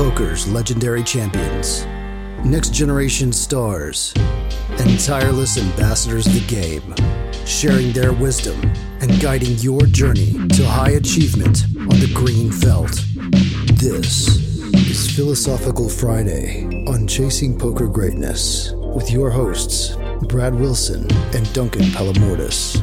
poker's legendary champions, next generation stars, and tireless ambassadors of the game, sharing their wisdom and guiding your journey to high achievement on the green felt. This is Philosophical Friday on Chasing Poker Greatness with your hosts, Brad Wilson and Duncan Palamourdas.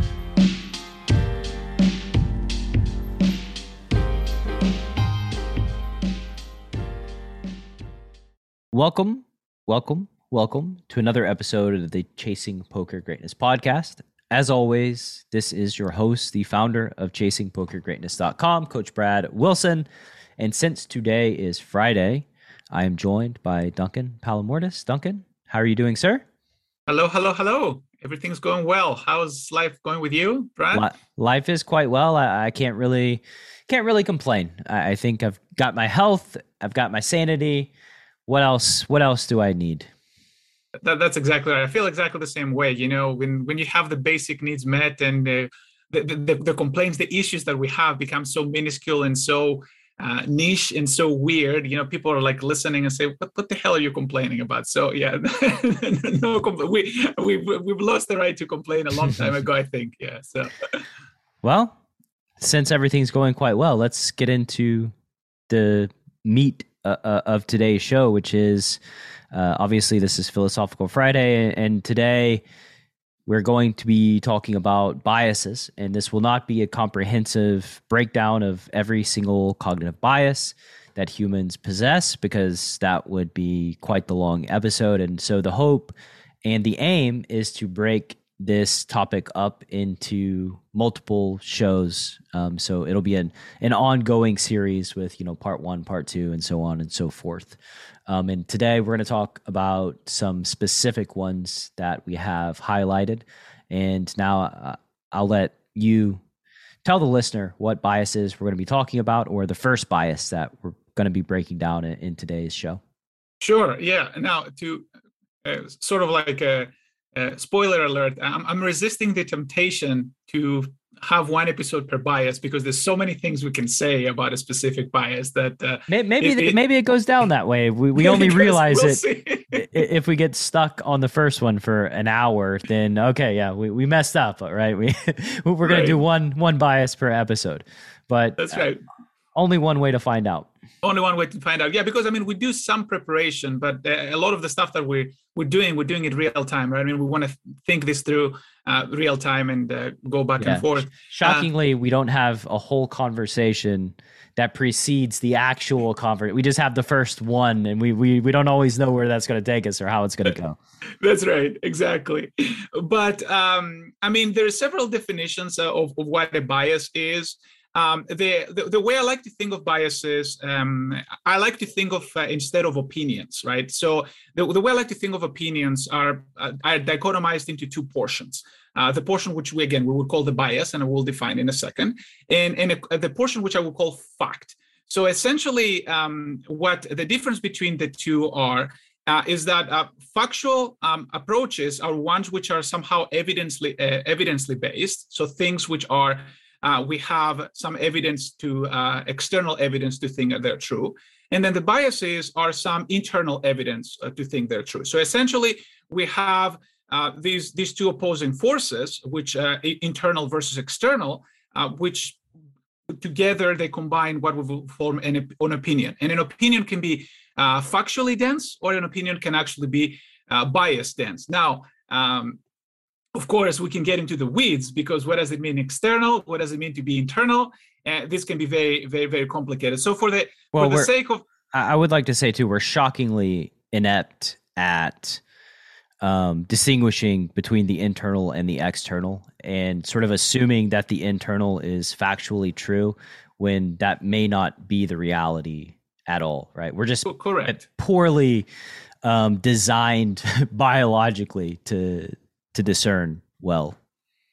Welcome, welcome, welcome to another episode of the Chasing Poker Greatness podcast. As always, this is your host, the founder of chasingpokergreatness.com, Coach Brad Wilson. And since today is Friday, I am joined by Duncan Palamourdas. Duncan, how are you doing, sir? Hello, hello, hello. Everything's going well. How's life going with you, Brad? Life is quite well. I, I can't really can't really complain. I, I think I've got my health, I've got my sanity what else what else do i need? That, that's exactly right. I feel exactly the same way you know when when you have the basic needs met and uh, the, the, the complaints the issues that we have become so minuscule and so uh, niche and so weird you know people are like listening and say what, what the hell are you complaining about? So yeah no we, we we've lost the right to complain a long time ago i think yeah so. Well since everything's going quite well let's get into the meat uh, uh, of today's show, which is uh, obviously this is Philosophical Friday, and today we're going to be talking about biases, and this will not be a comprehensive breakdown of every single cognitive bias that humans possess, because that would be quite the long episode. And so the hope and the aim is to break this topic up into multiple shows. Um, so it'll be an, an ongoing series with, you know, part one, part two, and so on and so forth. Um, and today we're going to talk about some specific ones that we have highlighted. And now uh, I'll let you tell the listener what biases we're going to be talking about or the first bias that we're going to be breaking down in, in today's show. Sure. Yeah. Now, to uh, sort of like a uh, spoiler alert I'm, I'm, resisting the temptation to have one episode per bias because there's so many things we can say about a specific bias that uh, maybe it, maybe it goes down that way. We, we only realize we'll it if we get stuck on the first one for an hour then okay yeah we, we messed up right? We we're gonna right. do one one bias per episode. But that's right. uh, only one way to find out only one way to find out. Yeah because i mean we do some preparation but uh, a lot of the stuff that we're we're doing we're doing it real time right? I mean we want to think this through uh, real time and uh, go back yeah. and forth. Uh, shockingly we don't have a whole conversation that precedes the actual conversation we just have the first one and we we, we don't always know where that's going to take us or how it's going to go. That's right exactly. But um i mean there are several definitions uh, of, of what a bias is um, the, the, the way I like to think of biases, um, I like to think of uh, instead of opinions, right? So the, the way I like to think of opinions are uh, are dichotomized into two portions. Uh, the portion which we again we will call the bias, and I will define in a second, and and a, the portion which I will call fact. So essentially, um, what the difference between the two are uh, is that uh, factual um, approaches are ones which are somehow evidently uh, evidently based. So things which are uh, we have some evidence to uh, external evidence to think that they're true. And then the biases are some internal evidence uh, to think they're true. So essentially, we have uh, these these two opposing forces, which uh, internal versus external, uh, which together they combine what will form an, an opinion. And an opinion can be factually dense, or an opinion can actually be bias dense. Now, um, of course, we can get into the weeds because what does it mean external? What does it mean to be internal? And this can be very, very, very complicated. So for the well, for the sake of, I would like to say too, we're shockingly inept at um, distinguishing between the internal and the external, and sort of assuming that the internal is factually true when that may not be the reality at all. Right? We're just correct poorly um, designed biologically to to discern well.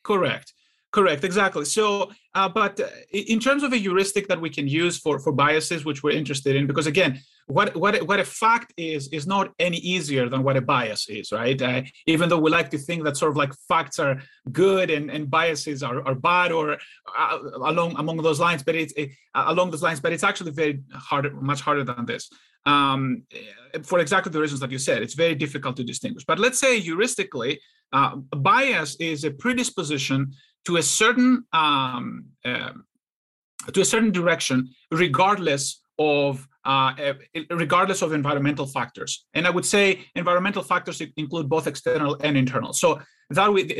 Correct. Correct, exactly. So, uh, but uh, in terms of a heuristic that we can use for for biases, which we're interested in, because again, what what what a fact is is not any easier than what a bias is, right? Uh, even though we like to think that sort of like facts are good and, and biases are, are bad or uh, along among those lines, but it's it, along those lines, but it's actually very hard, much harder than this. Um, for exactly the reasons that you said, it's very difficult to distinguish. But let's say heuristically, uh, bias is a predisposition to a certain um, uh, to a certain direction, regardless of uh, eh, regardless of environmental factors. And I would say environmental factors include both external and internal. So that would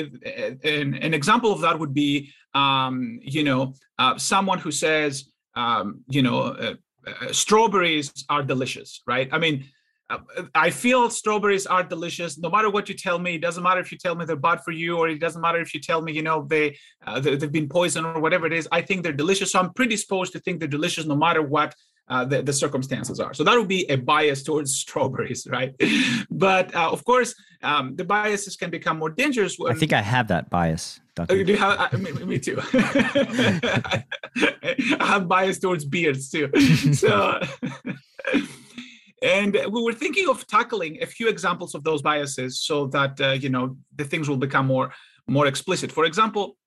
an, an example of that would be, um, you know, uh, someone who says, um, you know, uh strawberries are delicious, right? I mean, uh, I feel strawberries are delicious. No matter what you tell me, it doesn't matter if you tell me they're bad for you, or it doesn't matter if you tell me, you know, they, uh, they have been poisoned or whatever it is. I think they're delicious, so I'm predisposed to think they're delicious, no matter what uh, the, the, circumstances are. So that would be a bias towards strawberries, right? but uh, of course, um, the biases can become more dangerous. When, I think I have that bias. Dr. Oh, do you have, uh, me, me, too. I have bias towards beards too. So. And we were thinking of tackling a few examples of those biases so that uh, you know the things will become more more explicit. For example,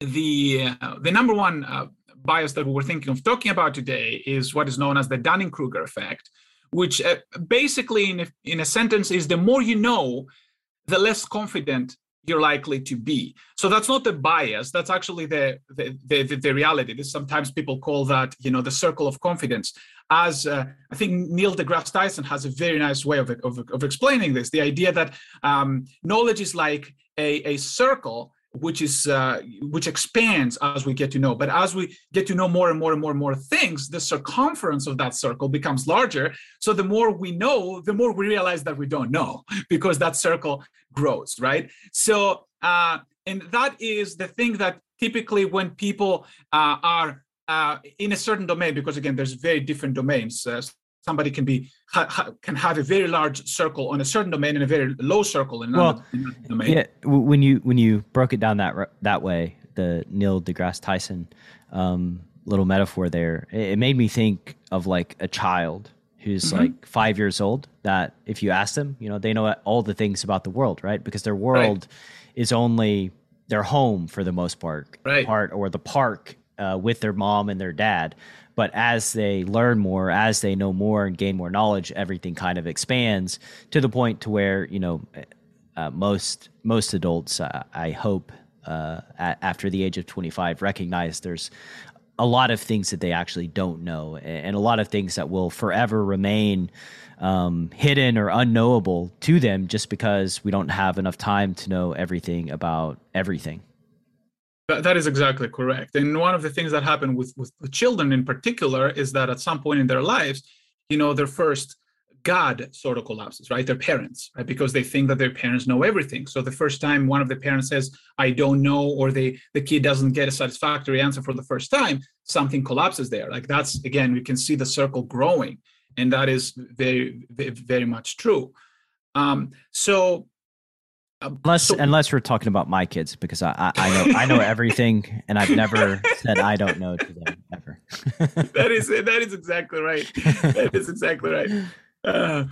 the uh, the number one uh, bias that we were thinking of talking about today is what is known as the Dunning-Kruger effect, which uh, basically, in a, in a sentence, is the more you know, the less confident you're likely to be. So that's not the bias. That's actually the the, the, the reality. This, sometimes people call that, you know, the circle of confidence. As uh, I think Neil deGrasse Tyson has a very nice way of, of, of explaining this. The idea that um, knowledge is like a, a circle which is uh, which expands as we get to know. But as we get to know more and more and more and more things the circumference of that circle becomes larger. So the more we know the more we realize that we don't know because that circle grows right? So uh, and that is the thing that typically when people uh, are uh, in a certain domain because again there's very different domains uh, somebody can be ha, ha, can have a very large circle on a certain domain and a very low circle in another, well, domain. Yeah, when you when you broke it down that that way, the Neil deGrasse Tyson um, little metaphor there, it, it, made me think of like a child who's mm-hmm. like five years old. That if you ask them, you know, they know all the things about the world, right? Because their world right. is only their home for the most part, right. part or the park uh, with their mom and their dad. But as they learn more, as they know more and gain more knowledge, everything kind of expands to the point to where you know uh, most most adults, uh, I hope, uh, after the age of 25, recognize there's a lot of things that they actually don't know, and a lot of things that will forever remain um, hidden or unknowable to them, just because we don't have enough time to know everything about everything. That, that is exactly correct. And one of the things that happen with, with children in particular is that at some point in their lives, you know, their first God sort of collapses, right? Their parents, right? Because they think that their parents know everything. So the first time one of the parents says, I don't know, or they the kid doesn't get a satisfactory answer for the first time, something collapses there. Like that's again, we can see the circle growing. And that is very, very, very much true. Um, so Unless so, unless we're talking about my kids, because I, I, I know I know everything, and I've never said I don't know to them ever. that is that is exactly right. That is exactly right. Uh,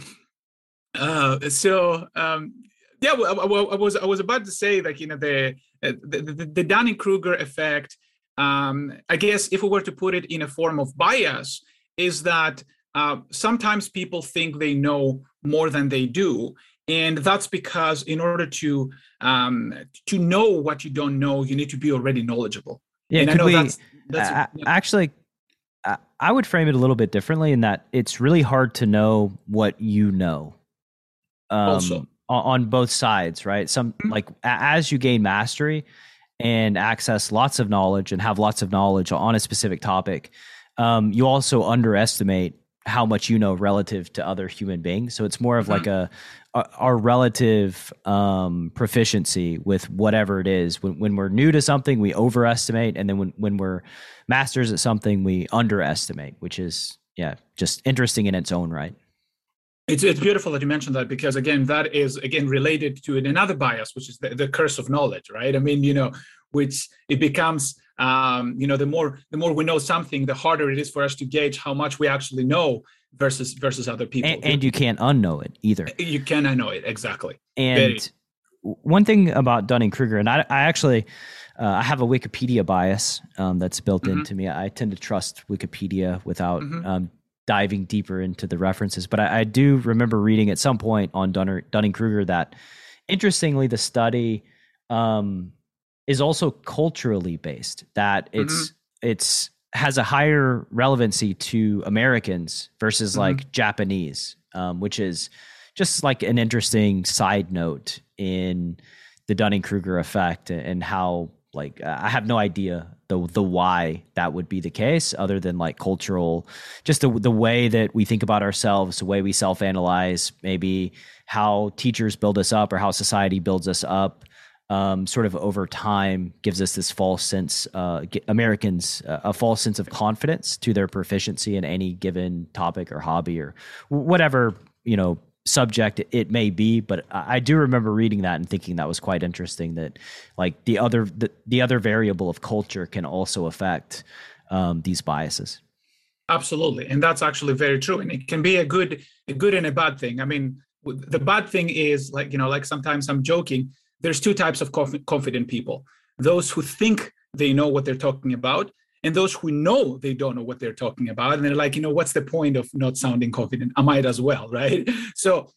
uh, so um, yeah, well, I, I, was I was about to say like you know the the, the, the Dunning Kruger effect. Um, I guess if we were to put it in a form of bias, is that uh, sometimes people think they know more than they do, and that's because in order to um, to know what you don't know you need to be already knowledgeable yeah and we, that's, that's uh, yeah. actually i would frame it a little bit differently in that it's really hard to know what you know um, also on both sides right some mm-hmm. like as you gain mastery and access lots of knowledge and have lots of knowledge on a specific topic um, you also underestimate how much you know relative to other human beings. So it's more of mm-hmm. like a, a, our relative um, proficiency with whatever it is. When, when we're new to something, we overestimate, and then when when we're masters at something, we underestimate, which is yeah, just interesting in its own right. It's, it's beautiful that you mentioned that because again that is again related to another bias which is the, the curse of knowledge right i mean you know which it becomes um, you know the more the more we know something the harder it is for us to gauge how much we actually know versus versus other people and, and you can't unknow it either you can unknow it exactly and Very. one thing about dunning-kruger and i, I actually uh, i have a wikipedia bias um, that's built mm-hmm. into me i tend to trust wikipedia without mm-hmm. um, diving deeper into the references but I, I, do remember reading at some point on dunning-kruger that interestingly the study um, is also culturally based that it's mm-hmm. it's has a higher relevancy to Americans versus mm-hmm. like Japanese, um, which is just like an interesting side note in the Dunning Kruger effect and how like I have no idea the the why that would be the case other than like cultural just the the way that we think about ourselves the way we self analyze maybe how teachers build us up or how society builds us up um, sort of over time gives us this false sense, uh, Americans, uh, a false sense of confidence to their proficiency in any given topic or hobby or whatever, you know, subject it may be. But I do remember reading that and thinking that was quite interesting that like the other, the, the other variable of culture can also affect um, these biases. Absolutely. And that's actually very true. And it can be a good, a good and a bad thing. I mean, the bad thing is like, you know, like sometimes I'm joking, there's two types of confident people. Those who think they know what they're talking about and those who know they don't know what they're talking about and they're like you know what's the point of not sounding confident? I might as well right? So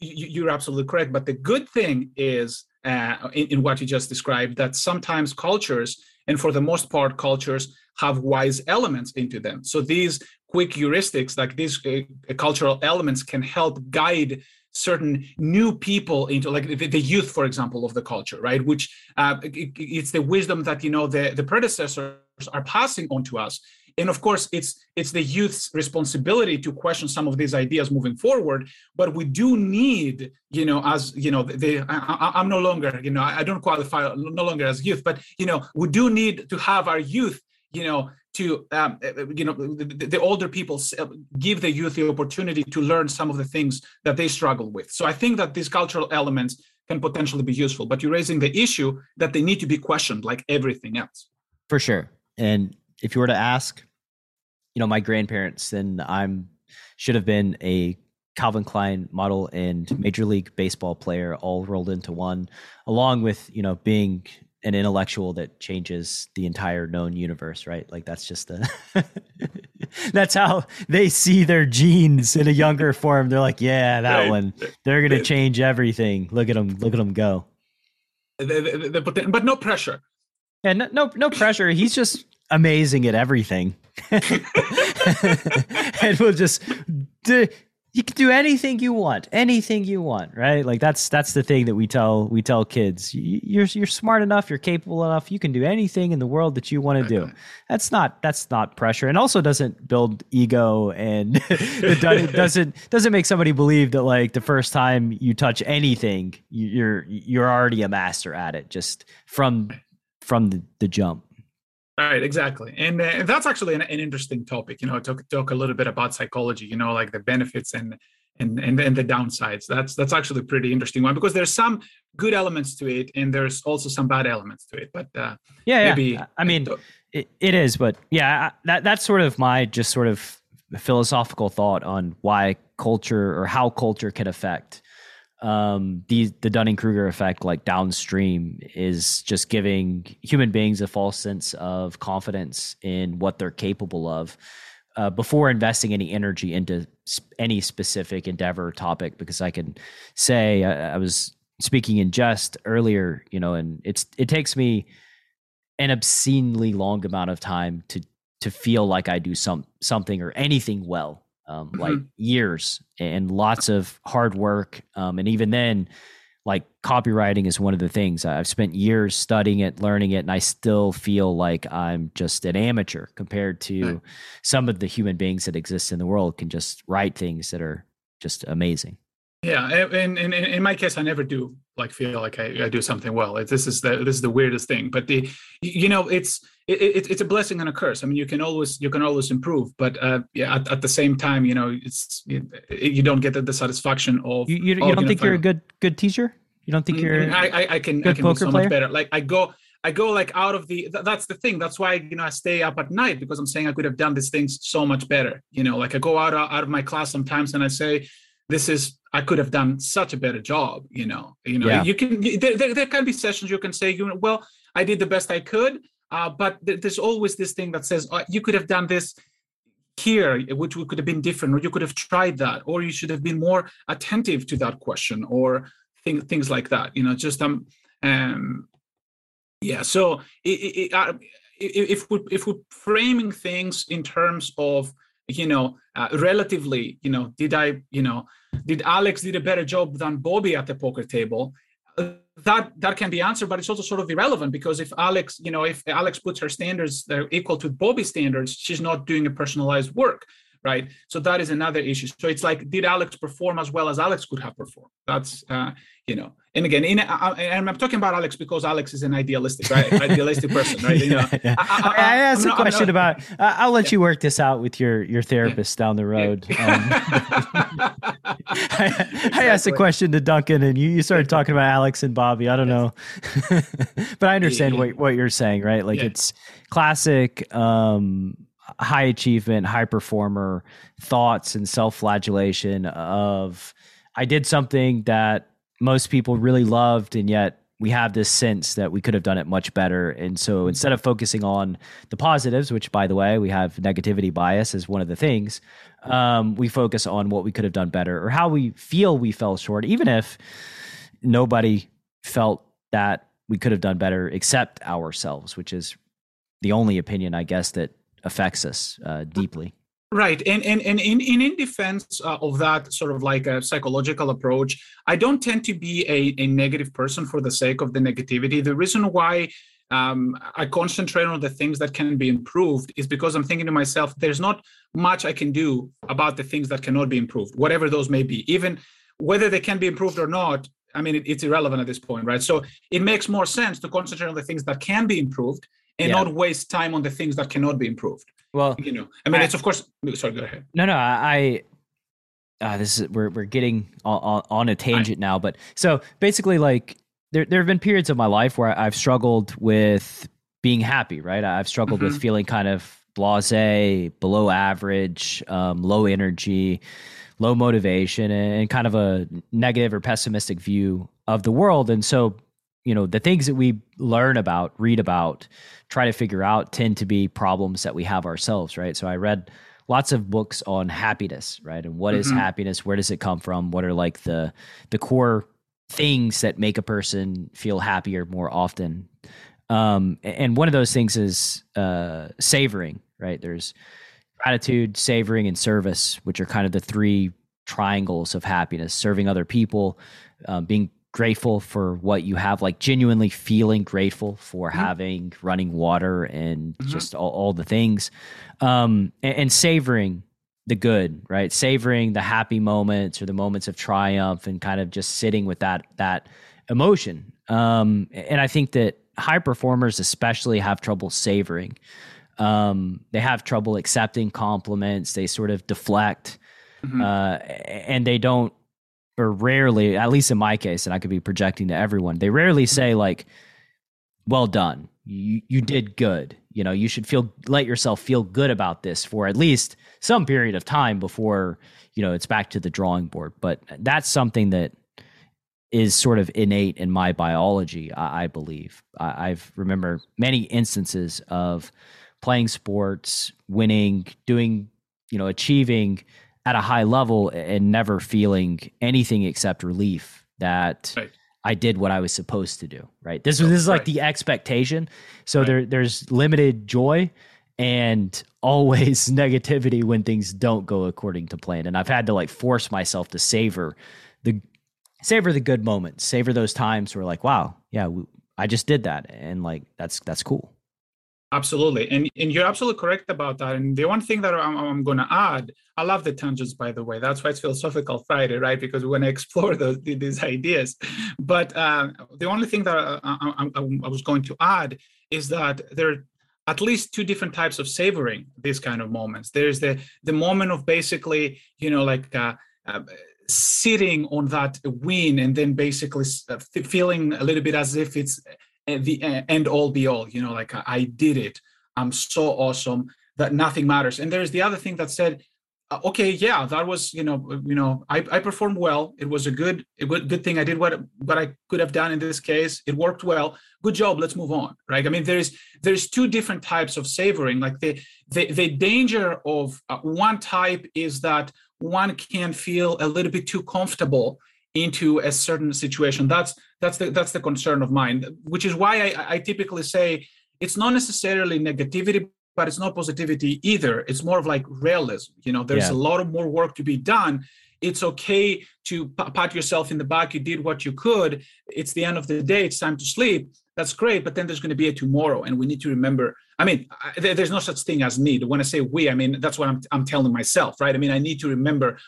you're absolutely correct but the good thing is uh, in, in, what you just described that sometimes cultures and for the most part cultures have wise elements into them. So these quick heuristics like these uh, cultural elements can help guide certain new people into like the, the, youth for example of the culture right? Which uh, it, it's the wisdom that you know the, the predecessors are passing on to us. And of course it's it's the youth's responsibility to question some of these ideas moving forward but we do need you know as you know the, I, i'm no longer you know i don't qualify no longer as youth but you know we do need to have our youth you know to um, uh, uh, you know the, the, older people uh, give the youth the opportunity to learn some of the things that they struggle with. So i think that these cultural elements can potentially be useful but you're raising the issue that they need to be questioned like everything else. For sure. And if you were to ask you know my grandparents then i'm should have been a Calvin Klein model and Major League Baseball player all rolled into one, along with you know being an intellectual that changes the entire known universe, right? Like that's just the that's how they see their genes in a younger form. They're like, yeah, that right. one. They're gonna change everything. Look at them. Look at them go. But no pressure. Yeah, no, no, no pressure. He's just amazing at everything, and we'll just you can do anything you want anything you want right? Like that's that's the thing that we tell we tell kids. You're you're smart enough you're capable enough you can do anything in the world that you want to do. that's not that's not pressure and also doesn't build ego and it doesn't doesn't make somebody believe that like the first time you touch anything you're you're already a master at it just from from the, the jump Right, exactly, and uh, that's actually an, an, interesting topic. You know, talk talk a little bit about psychology. You know, like the benefits and and and, and the downsides. That's that's actually a pretty interesting one because there's some good elements to it, and there's also some bad elements to it. But uh, yeah, maybe, yeah. I mean, it, it is, but yeah, that that's sort of my just sort of philosophical thought on why culture or how culture can affect um, the the Dunning Kruger effect, like downstream, is just giving human beings a false sense of confidence in what they're capable of uh, before investing any energy into any specific endeavor topic. Because I can say I, I was speaking in jest earlier, you know, and it's it takes me an obscenely long amount of time to to feel like I do some something or anything well um, mm-hmm. like years and lots of hard work. Um, and even then, like copywriting is one of the things I've spent years studying it, learning it, and I still feel like I'm just an amateur compared to right. some of the human beings that exist in the world can just write things that are just amazing. Yeah, and, and, and in my case, I never do like feel like I, I do something well. It, this is the this is the weirdest thing. But the you know it's it, it, it's a blessing and a curse. I mean, you can always you can always improve, but uh, yeah, at, at the same time, you know, it's you, you don't get the, the satisfaction of. You, you, you don't think you're a good good teacher? You don't think you're? I I, I can I can be so player? much better. Like I go I go like out of the. That's the thing. That's why you know I stay up at night because I'm saying I could have done these things so much better. You know, like I go out out of my class sometimes and I say, this is I could have done such a better job. You know, you know, yeah. you can there, there, there can be sessions you can say, you know, well, I did the best I could, uh, but th- there's always this thing that says oh, you could have done this here, which could have been different, or you could have tried that, or you should have been more attentive to that question, or things things like that. You know, just um, um yeah. So it, it, uh, if we if we're framing things in terms of you know uh, relatively you know did i you know did alex did a better job than bobby at the poker table? Uh, that that can be answered but it's also sort of irrelevant because if alex you know if alex puts her standards that are equal to bobby's standards she's not doing a personalized work right? So that is another issue. So it's like did alex perform as well as alex could have performed? That's uh, you know. And again in, uh, and i'm talking about alex because alex is an idealistic right? Idealistic person right? You know, yeah, I, I, I, asked a question not, about uh, i'll let yeah. you work this out with your your therapist down the road. Um, I, exactly. I, asked a question to duncan and you, you started talking about alex and bobby. I don't know. But i understand what, what you're saying right? Like it's classic um high achievement, high performer thoughts and self flagellation of I did something that most people really loved, and yet we have this sense that we could have done it much better. And so instead of focusing on the positives, which by the way, we have negativity bias as one of the things, um, we focus on what we could have done better or how we feel we fell short, even if nobody felt that we could have done better except ourselves, which is the only opinion, I guess, that affects us uh, deeply. Right, and and and in in, in defense uh, of that sort of like a psychological approach, I don't tend to be a, a negative person for the sake of the negativity. The reason why um, I concentrate on the things that can be improved is because I'm thinking to myself, there's not much I can do about the things that cannot be improved, whatever those may be. Even whether they can be improved or not, I mean, it, it's irrelevant at this point, right? So it makes more sense to concentrate on the things that can be improved and yeah. not waste time on the things that cannot be improved. Well, you know, I mean, I, it's of course. Sorry, go ahead. No, no, I. Uh, this is we're we're getting on, on a tangent I, now, but so basically, like there there have been periods of my life where I've struggled with being happy. Right, I've struggled mm-hmm. with feeling kind of blasé, below average, um, low energy, low motivation, and kind of a negative or pessimistic view of the world. And so, you know, the things that we learn about, read about, try to figure out tend to be problems that we have ourselves, right? So I read lots of books on happiness, right? And what mm-hmm. is happiness? Where does it come from? What are like the the core things that make a person feel happier more often? Um, and one of those things is uh, savoring, right? There's gratitude, savoring, and service, which are kind of the three triangles of happiness: serving other people, um, being grateful for what you have, like genuinely feeling grateful for mm-hmm. having running water and mm-hmm. just all, all, the things, um, and, and, savoring the good, right? Savoring the happy moments or the moments of triumph, and kind of just sitting with that that emotion. Um, and I think that high performers especially have trouble savoring. Um, they have trouble accepting compliments. They sort of deflect, mm-hmm. uh, and they don't or rarely, at least in my case, and I could be projecting to everyone, they rarely mm-hmm. say like, "Well done, you you did good." You know, you should feel let yourself feel good about this for at least some period of time before you know it's back to the drawing board. But that's something that is sort of innate in my biology. I, I believe I, I've remember many instances of playing sports, winning, doing, you know, achieving at a high level and never feeling anything except relief that right. I did what I was supposed to do. Right. This was this is like the expectation. So right. there there's limited joy and always negativity when things don't go according to plan. And I've had to like force myself to savor the savor the good moments, savor those times where like, wow, yeah, I just did that, and like that's that's cool. Absolutely, and and you're absolutely correct about that. And the one thing that I'm, I'm going to add, I love the tangents, by the way. That's why it's philosophical Friday, right? Because we want to explore those these ideas. But uh, the only thing that I, I, I, was going to add is that there are at least two different types of savoring these kind of moments. There's the the moment of basically, you know, like. Uh, uh, sitting on that win and then basically uh, feeling a little bit as if it's the end all be all. You know, like I did it. I'm so awesome that nothing matters. And there's the other thing that said, uh, okay, yeah, that was you know you know I, I performed well. It was a good a good good thing. I did what what I could have done in this case. It worked well. Good job. Let's move on. Right. I mean, there's there's two different types of savoring. Like the the the danger of uh, one type is that one can feel a little bit too comfortable into a certain situation. That's that's the that's the concern of mine. Which is why I, I typically say it's not necessarily negativity but it's not positivity either. It's more of like realism. You know, there's yeah. a lot of more work to be done. It's okay to pat yourself in the back. You did what you could. It's the end of the day. It's time to sleep. That's great. But then there's going to be a tomorrow, and we need to remember. I mean, there's no such thing as need. When I say we, I mean that's what I'm, I'm telling myself, right? I mean, I need to remember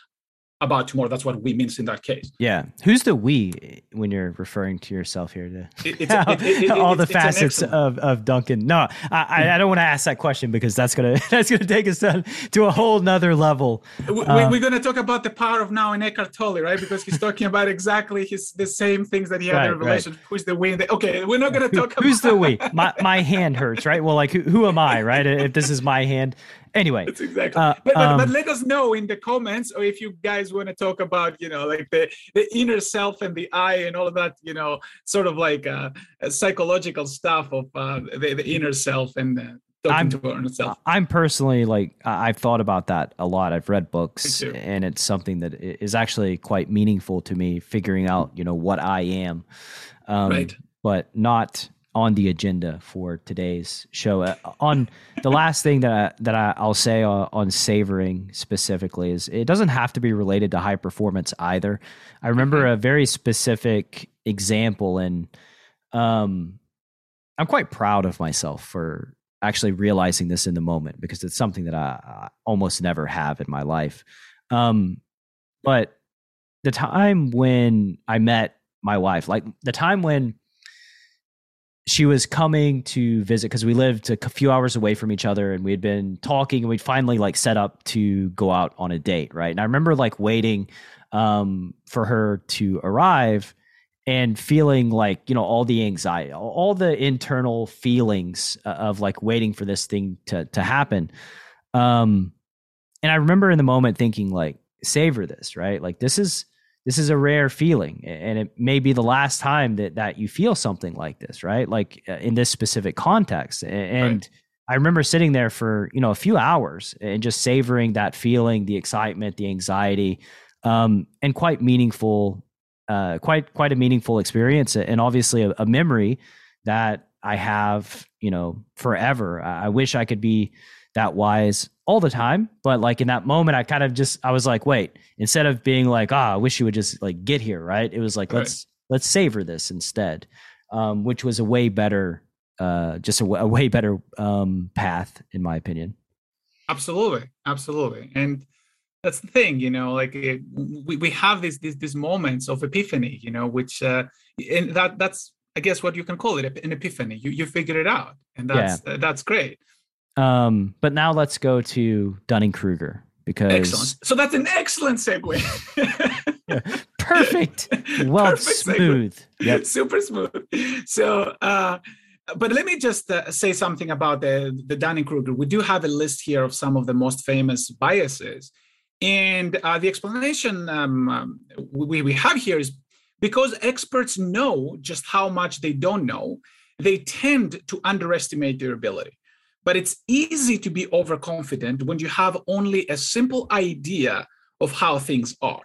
about tomorrow. That's what we means in that case. Yeah. Who's the we when you're referring to yourself here? To it, it, it, all the facets of, of Duncan. No, I, I don't want to ask that question because that's gonna that's gonna take us to, to a whole nother level. We, are um, going to talk about the power of now in Eckhart Tolle, right? Because he's talking about exactly his the same things that he had right, in relation. Right. Who's the we? The, okay, we're not going to talk. Who, who's the we? My my hand hurts, right? Well, like who, who am I, right? If this is my hand, Anyway, that's exactly. Uh, but, but, um, but, let us know in the comments, or if you guys want to talk about, you know, like the the inner self and the I and all of that, you know, sort of like uh, psychological stuff of uh, the, the inner self and. Uh, I'm, I'm personally like I've thought about that a lot. I've read books, and it's something that is actually quite meaningful to me. Figuring out, you know, what I am, um, right? But not on the agenda for today's show. Uh, on the last thing that I, that I, will say on, on, savoring specifically is it doesn't have to be related to high performance either. I remember mm-hmm. a very specific example, and um, I'm quite proud of myself for actually realizing this in the moment because it's something that I, I almost never have in my life. Um, but the time when I met my wife, like the time when she was coming to visit because we lived a few hours away from each other and we had been talking and we'd finally like set up to go out on a date right? And i remember like waiting um, for her to arrive and feeling like you know all the anxiety all the internal feelings uh, of like waiting for this thing to to happen. Um and i remember in the moment thinking like savor this right? Like this is this is a rare feeling and it may be the last time that that you feel something like this right? Like uh, in this specific context. And right. i remember sitting there for you know a few hours and just savoring that feeling the excitement the anxiety um, and quite meaningful uh, quite quite a meaningful experience and obviously a, a memory that i have you know forever. I wish i could be that wise all the time. But like in that moment i kind of just i was like wait instead of being like ah i wish you would just like get here right? It was like right. let's let's savor this instead um, which was a way better uh, just a, a way better um, path in my opinion. Absolutely. Absolutely. And that's the thing you know like it, we, we have these, these these moments of epiphany you know which uh and that that's i guess what you can call it an epiphany. You you figure it out and that's yeah. uh, that's great um, but now let's go to Dunning Kruger because excellent. So that's an excellent segue. yeah, perfect. Well, perfect smooth. Yep. Super smooth. So, uh, but let me just uh, say something about the the Dunning Kruger. We do have a list here of some of the most famous biases, and uh, the explanation um, um, we we have here is because experts know just how much they don't know. They tend to underestimate their ability. But it's easy to be overconfident when you have only a simple idea of how things are.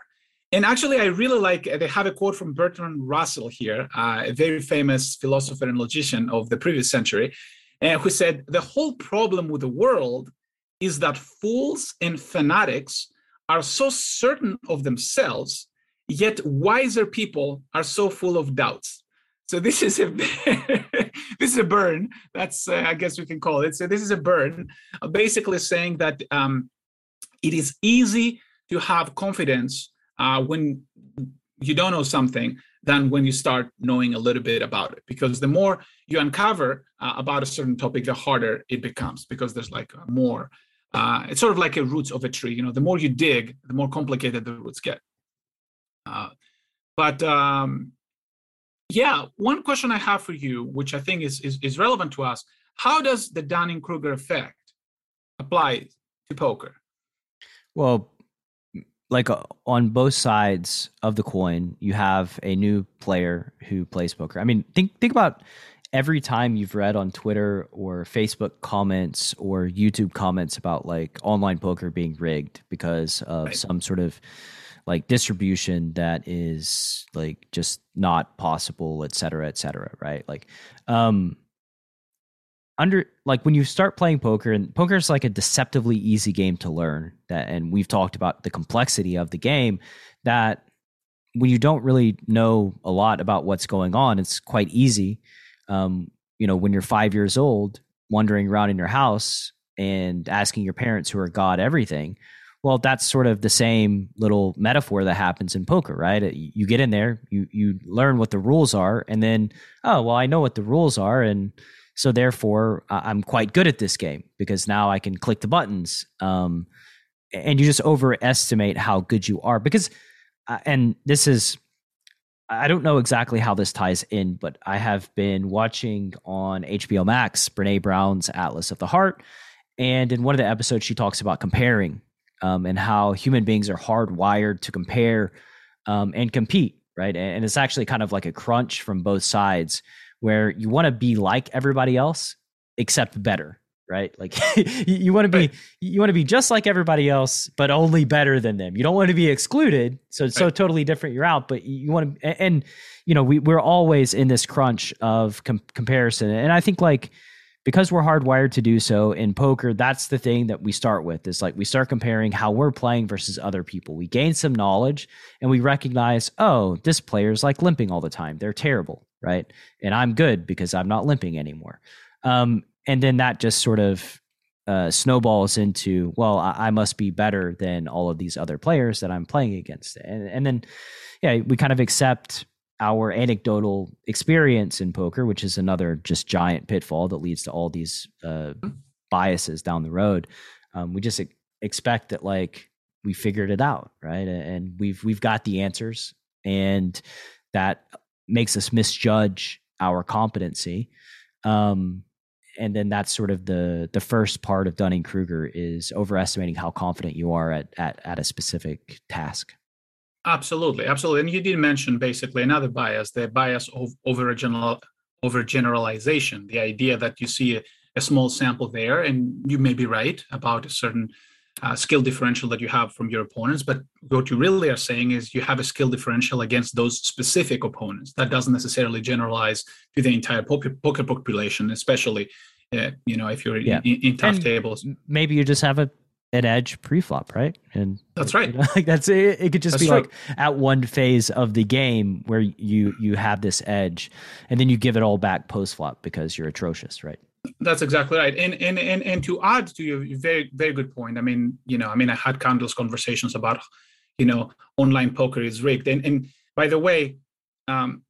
And actually, I really like, they have a quote from Bertrand Russell here, uh, a very famous philosopher and logician of the previous century, uh, who said, The whole problem with the world is that fools and fanatics are so certain of themselves, yet wiser people are so full of doubts. So this is a this is a burn. That's uh, I guess we can call it. So this is a burn, uh, basically saying that um, it is easy to have confidence uh, when you don't know something than when you start knowing a little bit about it. Because the more you uncover uh, about a certain topic, the harder it becomes. Because there's like more. Uh, it's sort of like a roots of a tree. You know, the more you dig, the more complicated the roots get. Uh, but um, Yeah, one question I have for you, which I think is is, is relevant to us, how does the Dunning Kruger effect apply to poker? Well, like uh, on both sides of the coin, you have a new player who plays poker. I mean, think think about every time you've read on Twitter or Facebook comments or YouTube comments about like online poker being rigged because of right. some sort of like distribution that is like just not possible, et cetera, et cetera, right? Like, um, under like when you start playing poker and poker is like a deceptively easy game to learn that and we've talked about the complexity of the game that when you don't really know a lot about what's going on it's quite easy um, you know when you're five years old wandering around in your house and asking your parents who are god everything well that's sort of the same little metaphor that happens in poker right you get in there you you learn what the rules are and then oh well i know what the rules are and so therefore, I'm quite good at this game because now I can click the buttons. Um, and you just overestimate how good you are because, uh, and this is, I don't know exactly how this ties in, but I have been watching on HBO Max Brene Brown's Atlas of the Heart. And in one of the episodes, she talks about comparing um, and how human beings are hardwired to compare um, and compete, right? And it's actually kind of like a crunch from both sides where you want to be like everybody else except better right like you want to be right. you want to be just like everybody else but only better than them you don't want to be excluded so it's right. so totally different you're out but you want to and, you know we, we're always in this crunch of com- comparison and i think like because we're hardwired to do so in poker that's the thing that we start with is like we start comparing how we're playing versus other people we gain some knowledge and we recognize oh this player's like limping all the time they're terrible right? And I'm good because I'm not limping anymore. Um, and then that just sort of uh, snowballs into, well, I, I, must be better than all of these other players that I'm playing against. And, and then, yeah, we kind of accept our anecdotal experience in poker, which is another just giant pitfall that leads to all these uh, biases down the road. Um, we just expect that like we figured it out, right? And we've we've got the answers, and that makes us misjudge our competency. Um, and then that's sort of the the first part of Dunning Kruger is overestimating how confident you are at, at at a specific task. Absolutely, absolutely. And you did mention basically another bias, the bias of over general over generalization, the idea that you see a, a small sample there, and you may be right about a certain uh, skill differential that you have from your opponents. But what you really are saying is you have a skill differential against those specific opponents. That doesn't necessarily generalize to the entire poker, poker population, especially uh, you know if you're yeah. in, in, tough and tables. Maybe you just have a an edge pre-flop, right? And that's right. You know, like that's it. It could just that's be true. like at one phase of the game where you you have this edge, and then you give it all back post-flop because you're atrocious, right? That's exactly right. And and and and to add to your very very good point, I mean, you know, I mean, I had countless conversations about, you know, online poker is rigged. And and by the way, um,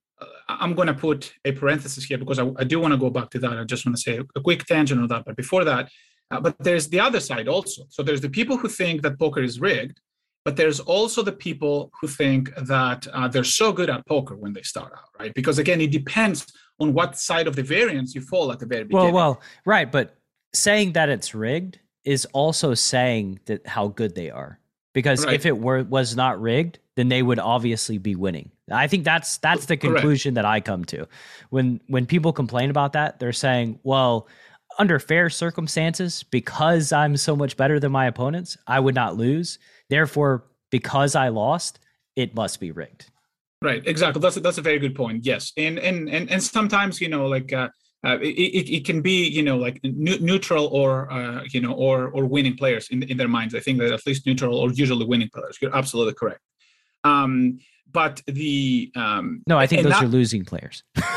I'm going to put a parenthesis here because I, I do want to go back to that. I just want to say a quick tangent on that. But before that, uh, but there's the other side also. So there's the people who think that poker is rigged, but there's also the people who think that uh, they're so good at poker when they start out, right? Because again, it depends on what side of the variance you fall at the very beginning. Well, well, right, but saying that it's rigged is also saying that how good they are. Because right. if it were was not rigged, then they would obviously be winning. I think that's that's the conclusion Correct. that I come to. When when people complain about that, they're saying, "Well, under fair circumstances, because I'm so much better than my opponents, I would not lose. Therefore, because I lost, it must be rigged." Right, exactly. That's a, that's a very good point. Yes, and and and and sometimes you know like uh, uh, it, it can be you know like neutral or uh, you know or or winning players in in their minds. I think that at least neutral or usually winning players. You're absolutely correct. Um, but the um, no, I think those that, are losing players.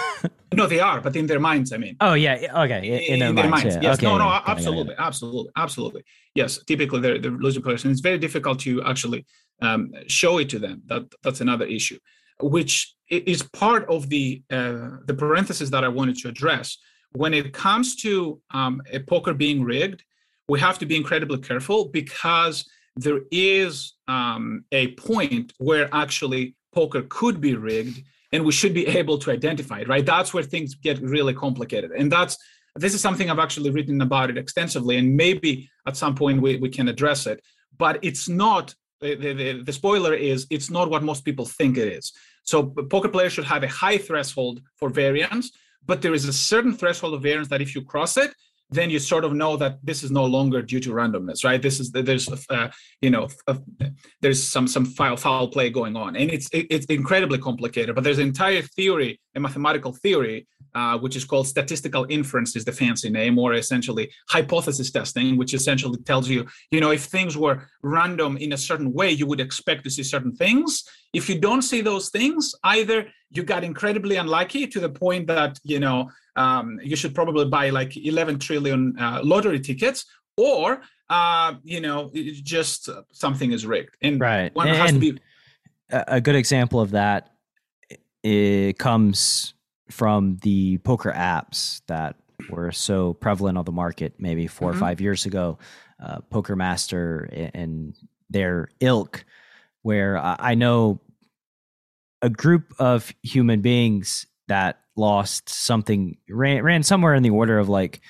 no, they are, but in their minds, I mean. Oh yeah, okay, in, in their, in minds, their minds. Yeah. Yes, okay, no, no, absolutely, absolutely, absolutely. Yes, typically they're, they're losing players, and it's very difficult to actually um, show it to them. That that's another issue which is part of the uh, the parenthesis that I wanted to address. When it comes to um, a poker being rigged, we have to be incredibly careful because there is um, a point where actually poker could be rigged, and we should be able to identify it right? That's where things get really complicated. And that's this is something i've actually written about it extensively and maybe at some point we, we can address it. But it's not the, the, the spoiler is it's not what most people think it is. So poker players should have a high threshold for variance but there is a certain threshold of variance that if you cross it then you sort of know that this is no longer due to randomness, right? This is there's uh, you know there's some some foul foul play going on, and it's it's incredibly complicated. But there's an entire theory, a mathematical theory, uh, which is called statistical inference, is the fancy name, or essentially hypothesis testing, which essentially tells you you know if things were random in a certain way, you would expect to see certain things. If you don't see those things, either you got incredibly unlucky to the point that you know um, you should probably buy like 11 trillion uh, lottery tickets or uh, you know just something is rigged. And right. one and has to be a good example of that it comes from the poker apps that were so prevalent on the market maybe 4 mm-hmm. or five years ago. Uh, poker master and their ilk where i know a group of human beings that lost something ran, ran somewhere in the order of like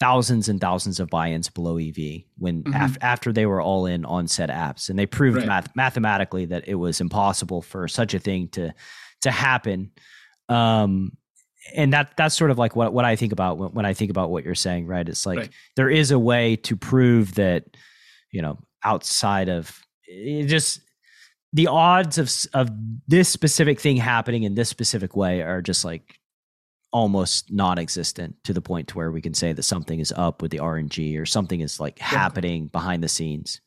thousands and thousands of buy-ins below EV when mm-hmm. af- after they were all in on said apps, and they proved right. math- mathematically that it was impossible for such a thing to to happen. Um, and that that's sort of like what what I think about when, when I think about what you're saying, right? It's like right. there is a way to prove that you know outside of it just the odds of of this specific thing happening in this specific way are just like almost non-existent to the point to where we can say that something is up with the RNG or something is like happening behind the scenes.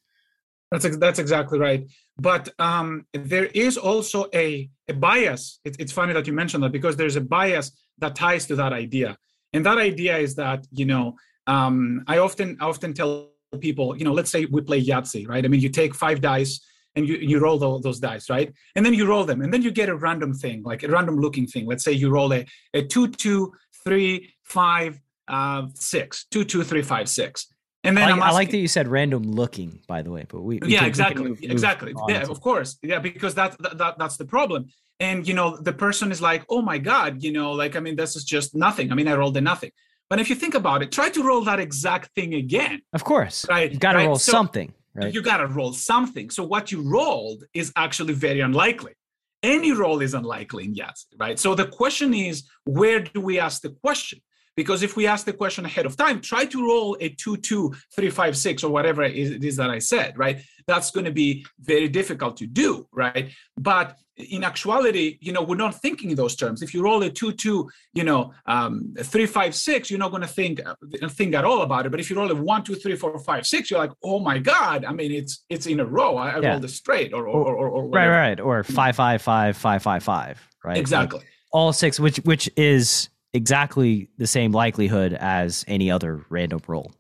That's that's exactly right. But um, there is also a, a bias. It, it's funny that you mentioned that because there's a bias that ties to that idea, and that idea is that you know um, I often I often tell people you know let's say we play Yahtzee, right? I mean you take five dice and you, you roll the, those dice, right? And then you roll them, and then you get a random thing, like a random looking thing. Let's say you roll a, a two, two, three, five, uh, six, two, two, three, five, six. And then I like, asking, I like, that you said random looking, by the way. But we, we yeah, can, exactly, move, exactly. Move yeah, of course, yeah, because that, that that's the problem. And you know, the person is like, oh my god, you know, like I mean, this is just nothing. I mean, I rolled a nothing. But if you think about it, try to roll that exact thing again. Of course, right? You got to right? roll so, something. Right. You got to roll something. So what you rolled is actually very unlikely. Any roll is unlikely in Yahtzee, right? So the question is, where do we ask the question? Because if we ask the question ahead of time, try to roll a 2 2 3 5 6 or whatever it is that I said, right? That's going to be very difficult to do, right? But in actuality, you know, we're not thinking in those terms. If you roll a two-two, you know, um, three-five-six, you're not going to think uh, think at all about it. But if you roll a one, two, three, four, five, six, you're like, oh my god! I mean, it's it's in a row. I, I yeah. rolled it straight, or or or, or right, right, or five, five, five, five, five, five, right? Exactly. Like all six, which which is exactly the same likelihood as any other random roll.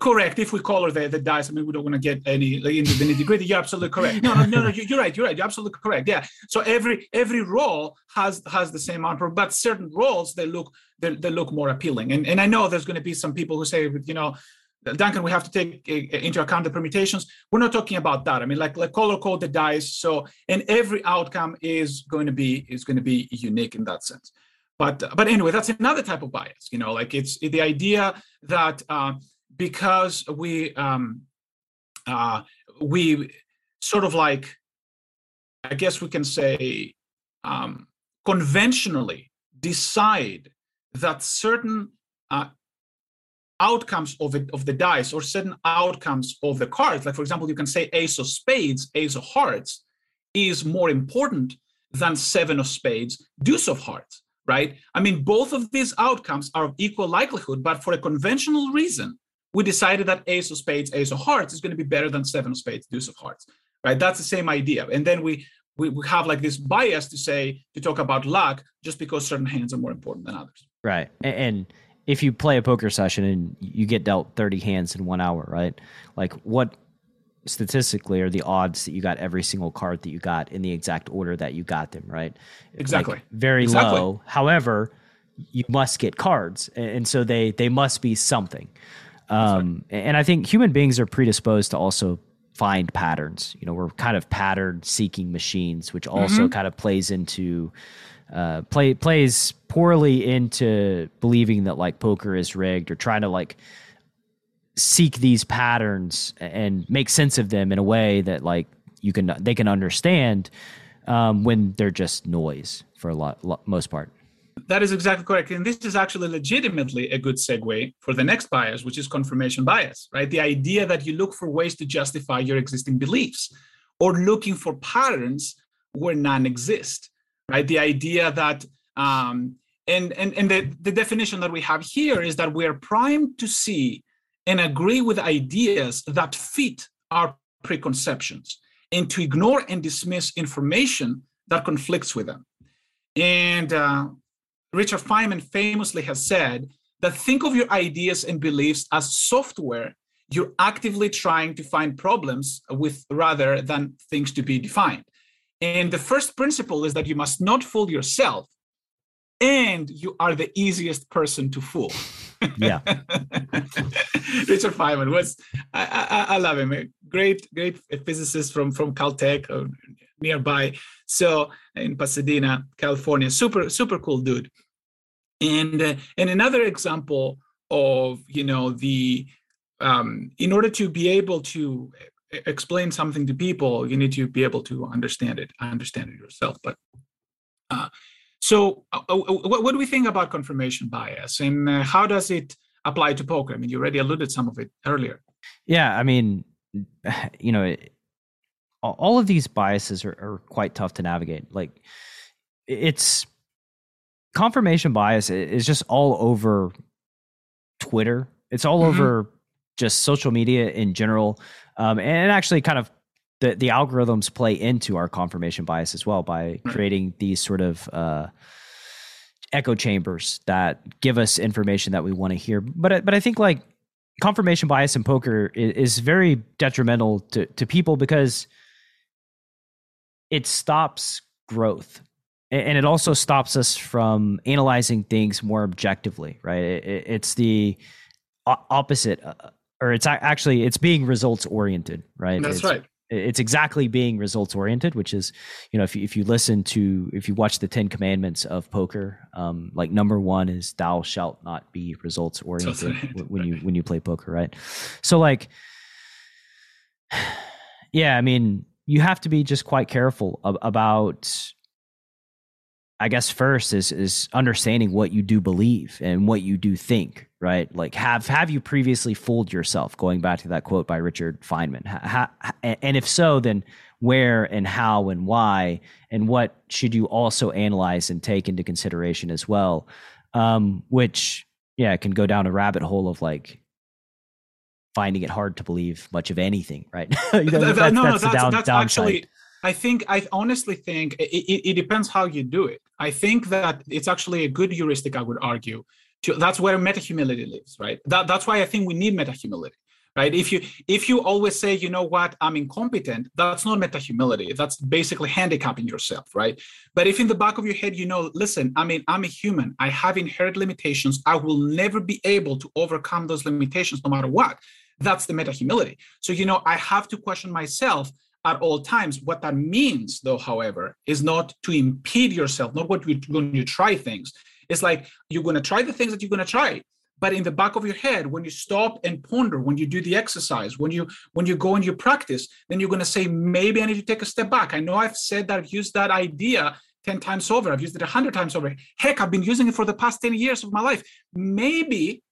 Correct. If we color the, the dice, I mean, we don't want to get any like, into the nitty gritty. You're absolutely correct. No, no, no, no. You're right. You're right. You're absolutely correct. Yeah. So every every roll has has the same amount, but certain rolls they look they, they look more appealing. And and I know there's going to be some people who say, you know, Duncan, we have to take eh, eh, into account the permutations. We're not talking about that. I mean, like, like color code the dice. So, and every outcome is going to be is going to be unique in that sense. But but anyway, that's another type of bias. You know, like it's the idea that. Uh, because we um, uh, we sort of like I guess we can say um, conventionally decide that certain uh, outcomes of it of the dice or certain outcomes of the cards, like for example, you can say ace of spades, ace of hearts, is more important than seven of spades, deuce of hearts, right? I mean, both of these outcomes are of equal likelihood, but for a conventional reason, we decided that ace of spades, ace of hearts is going to be better than seven of spades, deuce of hearts, right? That's the same idea. And then we, we, we have like this bias to say, to talk about luck just because certain hands are more important than others. Right. And if you play a poker session and you get dealt 30 hands in one hour, right? Like what statistically are the odds that you got every single card that you got in the exact order that you got them, right? Exactly. Like very exactly. low. However, you must get cards. And so they, they must be something. Um, and I think human beings are predisposed to also find patterns. You know, we're kind of pattern seeking machines, which also mm-hmm. kind of plays into uh, play plays poorly into believing that like poker is rigged or trying to like seek these patterns and make sense of them in a way that like you can they can understand um, when they're just noise for a lot, lot most part. That is exactly correct. And this is actually legitimately a good segue for the next bias, which is confirmation bias, right? The idea that you look for ways to justify your existing beliefs or looking for patterns where none exist, right? The idea that, um, and, and, and the, the definition that we have here is that we're primed to see and agree with ideas that fit our preconceptions and to ignore and dismiss information that conflicts with them. And uh, Richard Feynman famously has said that think of your ideas and beliefs as software you're actively trying to find problems with rather than things to be defined. And the first principle is that you must not fool yourself, and you are the easiest person to fool. Yeah. Richard Feynman was, I, I, I, love him. Great, great physicist from, from Caltech or nearby. So in Pasadena, California, super, super cool dude. And, uh, and another example of, you know, the, um, in order to be able to explain something to people, you need to be able to understand it, understand it yourself. But uh, so, uh, uh, what, what, do we think about confirmation bias, and uh, how does it apply to poker? I mean, you already alluded some of it earlier. Yeah, I mean, you know, all of these biases are, are quite tough to navigate. Like, it's confirmation bias is just all over Twitter. It's all mm-hmm. over just social media in general, um, and actually kind of the the algorithms play into our confirmation bias as well by creating these sort of uh, echo chambers that give us information that we want to hear. But but I think like confirmation bias in poker is, very detrimental to to people because it stops growth. And it also stops us from analyzing things more objectively right? It's the opposite uh, or it's actually it's being results oriented right? That's it's, right it's exactly being results oriented which is you know if you, if you listen to if you watch the 10 commandments of poker um like number one is thou shalt not be results oriented when you when you play poker right? So like yeah i mean you have to be just quite careful about I guess first is is understanding what you do believe and what you do think, right? Like have have you previously fooled yourself? Going back to that quote by Richard Feynman, ha, ha, and if so, then where and how and why, and what should you also analyze and take into consideration as well? Um, which yeah, can go down a rabbit hole of like finding it hard to believe much of anything, right? you know, that's, no, no, that's, down, that's actually I think I honestly think it, it, it, depends how you do it. I think that it's actually a good heuristic. I would argue. To, that's where meta humility lives, right? That, that's why I think we need meta humility, right? If you if you always say, you know what, I'm incompetent, that's not meta humility. That's basically handicapping yourself, right? But if in the back of your head you know, listen, I mean, I'm a human. I have inherent limitations. I will never be able to overcome those limitations, no matter what. That's the meta humility. So you know, I have to question myself at all times. What that means, though, however, is not to impede yourself, not what you when you try things. It's like you're going to try the things that you're going to try, but in the back of your head, when you stop and ponder, when you do the exercise, when you when you go and you practice, then you're going to say, maybe I need to take a step back. I know I've said that I've used that idea 10 times over. I've used it 100 times over. Heck, I've been using it for the past 10 years of my life. Maybe,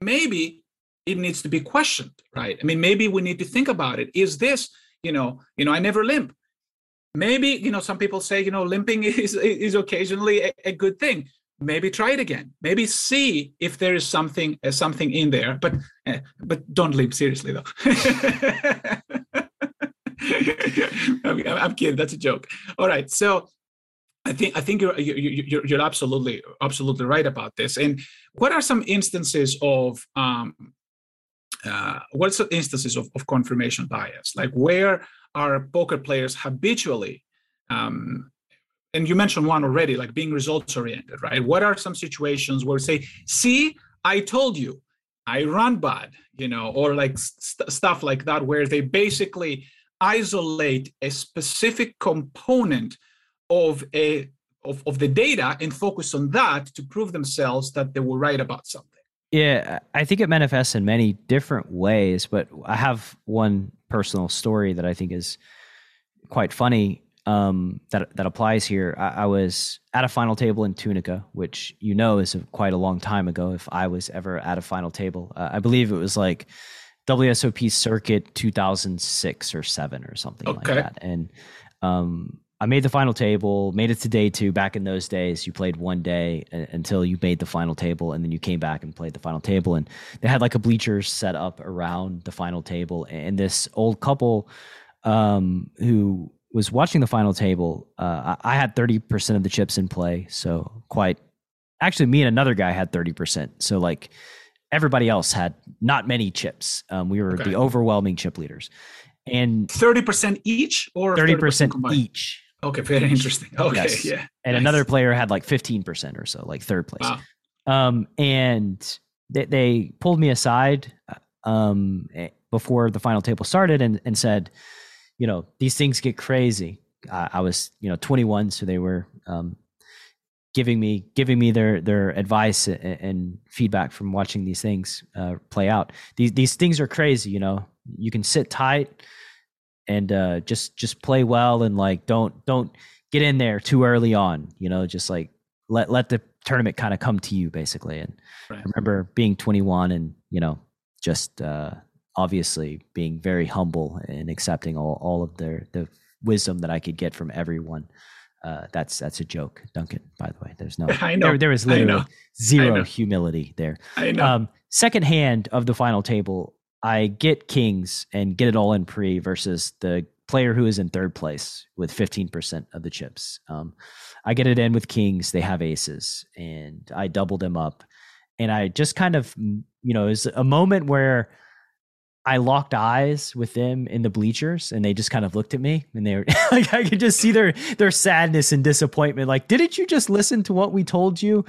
maybe it needs to be questioned, right? I mean, maybe we need to think about it. Is this you know, you know, I never limp. Maybe, you know, some people say, you know, limping is is occasionally a, a good thing. Maybe try it again. Maybe see if there is something uh, something in there. But uh, but don't limp seriously though. I'm, I'm kidding. That's a joke. All right. So I think I think you're, you're you're absolutely absolutely right about this. And what are some instances of um, uh, what's the instances of, of confirmation bias? Like where are poker players habitually, um, and you mentioned one already, like being results oriented, right? What are some situations where say, see, I told you, I run bad, you know, or like st- stuff like that, where they basically isolate a specific component of a of, of the data and focus on that to prove themselves that they were right about something. Yeah, I think it manifests in many different ways, but I have one personal story that I think is quite funny um, that that applies here. I, I, was at a final table in Tunica, which you know is a, quite a long time ago. If I was ever at a final table, uh, I believe it was like WSOP Circuit 2006 or seven or something okay. like that. And um, I made the final table, made it to day two. Back in those days, you played one day until you made the final table, and then you came back and played the final table. And they had like a bleachers set up around the final table, and this old couple um, who was watching the final table, uh, I had 30% of the chips in play. So quite, actually, me and another guy had 30%. So like everybody else had not many chips. Um, we were okay. the overwhelming chip leaders. And 30% each or 30%, 30% each. Okay, very interesting. Okay, yes. yeah. And nice. another player had like 15% or so, like third place. Wow. Um, and they, they pulled me aside um, eh, before the final table started and, and said, you know these things get crazy. I, I was you know 21, so they were um, giving me giving me their their advice and, and feedback from watching these things uh, play out. These these things are crazy. You know, you can sit tight and uh, just just play well and like don't don't get in there too early on. You know, just like let let the tournament kind of come to you basically. And right. I remember being 21 and you know just uh, obviously being very humble and accepting all, all of their the wisdom that I could get from everyone. Uh, that's that's a joke, Duncan. By the way, there's no I know. There, there is literally zero humility there. I know. Um, second hand of the final table, I get kings and get it all in pre versus the player who is in third place with 15% of the chips. Um, I get it in with kings. They have aces, and I double them up. And I just kind of, you know, it's a moment where I locked eyes with them in the bleachers and they just kind of looked at me and they were like I could just see their their sadness and disappointment like didn't you just listen to what we told you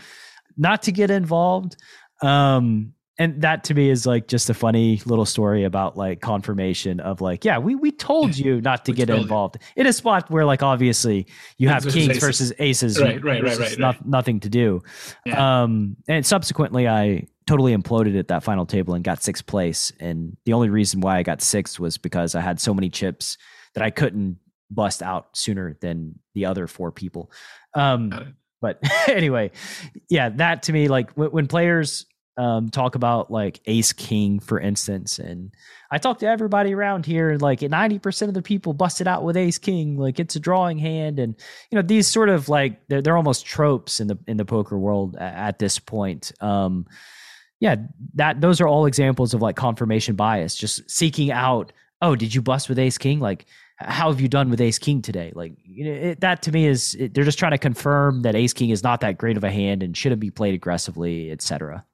not to get involved um and that to me is like just a funny little story about like confirmation of like yeah we we told you not to get involved you. in a spot where like obviously you have kings aces. versus aces right right right right, right. nothing to do yeah. um and subsequently i totally imploded at that final table and got sixth place. And the only reason why I got sixth was because I had so many chips that I couldn't bust out sooner than the other four people. Um, but anyway, yeah, that to me, like w- when players um, talk about like ace king, for instance, and I talk to everybody around here, like 90% of the people busted out with ace king, like it's a drawing hand. And, you know, these sort of like, they're, they're almost tropes in the, in the poker world at, this point. Um, yeah, that those are all examples of like confirmation bias, just seeking out, oh, did you bust with ace king? Like, how have you done with ace king today? Like, you know, it, that to me is it, they're just trying to confirm that ace king is not that great of a hand and shouldn't be played aggressively, etc.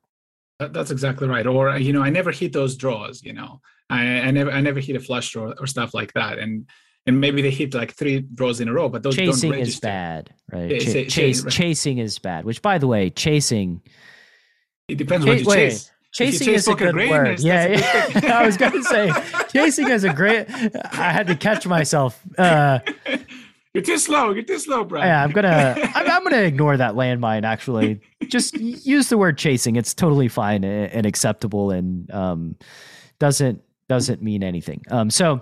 That's exactly right. Or you know, I never hit those draws. You know, I, I never I never hit a flush draw or stuff like that. And and maybe they hit like three draws in a row, but those don't register. chasing is bad, right? Ch- chase, right? Chasing is bad. Which, by the way, chasing it depends what you wait, chase. Chasing chase is a good word. Yeah, yeah. I was going to say chasing is a great. I had to catch myself. Uh, you're too slow. You're too slow, bro. Yeah, I'm gonna. I'm, I'm, gonna ignore that landmine. Actually, just use the word chasing. It's totally fine and, and acceptable, and um, doesn't doesn't mean anything. Um, so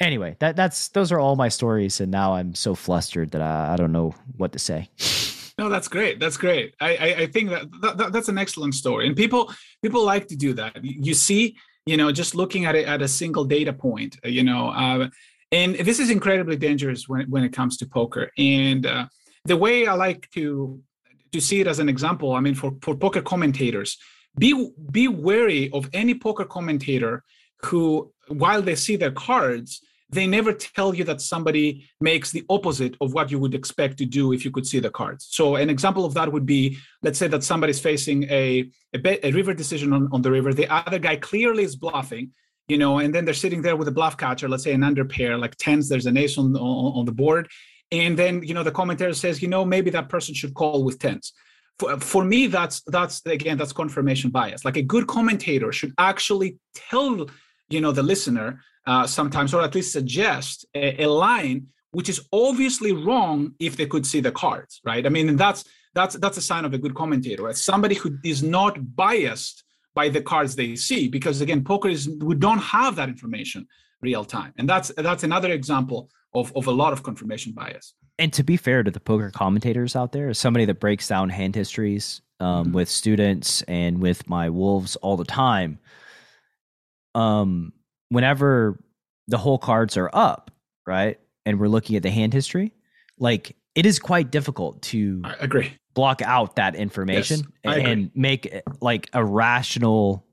anyway, that that's those are all my stories, and now I'm so flustered that I, I don't know what to say. No, that's great. That's great. I, I, I think that, that, that's an excellent story, and people people like to do that. You see, you know, just looking at it at a single data point, uh, you know, uh, and this is incredibly dangerous when when it comes to poker. And uh, the way I like to to see it as an example, I mean, for for poker commentators, be be wary of any poker commentator who, while they see their cards, they never tell you that somebody makes the opposite of what you would expect to do if you could see the cards. So an example of that would be, let's say that somebody's facing a, a, bet, a river decision on, on the river. The other guy clearly is bluffing, you know, and then they're sitting there with a bluff catcher, let's say an under pair, like tens, there's an ace on, on, on the board. And then, you know, the commentator says, you know, maybe that person should call with tens for, for me that's that's again that's confirmation bias like a good commentator should actually tell you know the listener uh, sometimes or at least suggest a, a, line which is obviously wrong if they could see the cards right i mean that's that's that's a sign of a good commentator right? somebody who is not biased by the cards they see because again poker is we don't have that information real time. And that's that's another example of, of a lot of confirmation bias. And to be fair to the poker commentators out there, as somebody that breaks down hand histories um, mm-hmm. with students and with my wolves all the time, um, whenever the whole cards are up, right, and we're looking at the hand history, like it is quite difficult to I agree block out that information yes, and make like a rational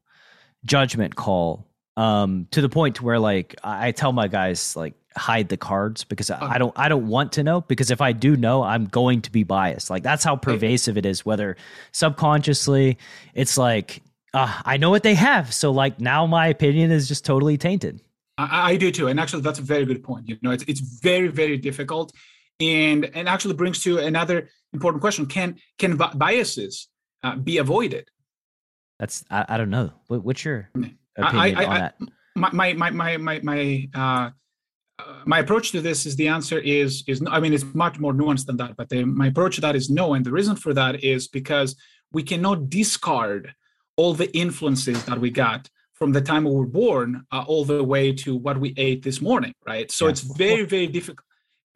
judgment call um, to the point where like I tell my guys like hide the cards because I oh. don't I don't want to know because if I do know I'm going to be biased. Like that's how pervasive it is whether subconsciously it's like uh, I know what they have so like now my opinion is just totally tainted. I, I do too and actually that's a very good point. You know it's it's very very difficult and and actually brings to another important question can can biases uh, be avoided? That's I, I don't know. What, what's your opinion I, I, on that? My my my my my uh, my approach to this is the answer is is no, I mean it's much more nuanced than that, but the, my approach to that is no, and the reason for that is because we cannot discard all the influences that we got from the time we were born uh, all the way to what we ate this morning, right? So yeah. it's very very difficult.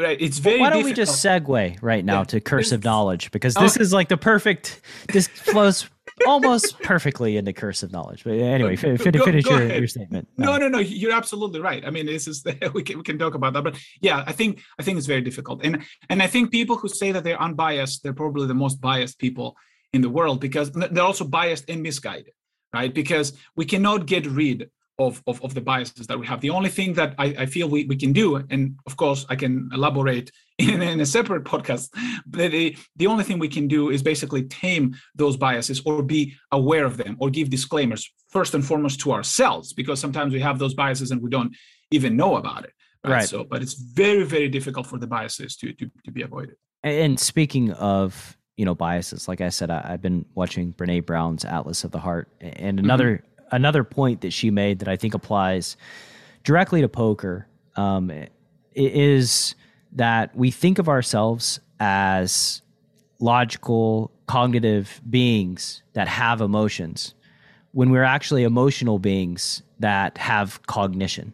Right, it's very. Why don't difficult. we just segue right now yeah. to curse of knowledge because oh. this okay. is like the perfect. This flows almost perfectly into curse of knowledge. But anyway, go, finish go your, your statement. No. no, no, no. You're absolutely right. I mean, this is we can we can talk about that, but yeah, I think I think it's very difficult, and and I think people who say that they're unbiased, they're probably the most biased people in the world because they're also biased and misguided, right? Because we cannot get rid of, of, of the biases that we have. The only thing that I, I feel we, we can do, and of course I can elaborate in, in a separate podcast, but the, the only thing we can do is basically tame those biases or be aware of them or give disclaimers first and foremost to ourselves, because sometimes we have those biases and we don't even know about it. Right. right. So, but it's very, very difficult for the biases to, to, to be avoided. And speaking of you know biases like i said I, have been watching brene brown's atlas of the heart and another mm-hmm another point that she made that I think applies directly to poker um, is that we think of ourselves as logical, cognitive beings that have emotions when we're actually emotional beings that have cognition.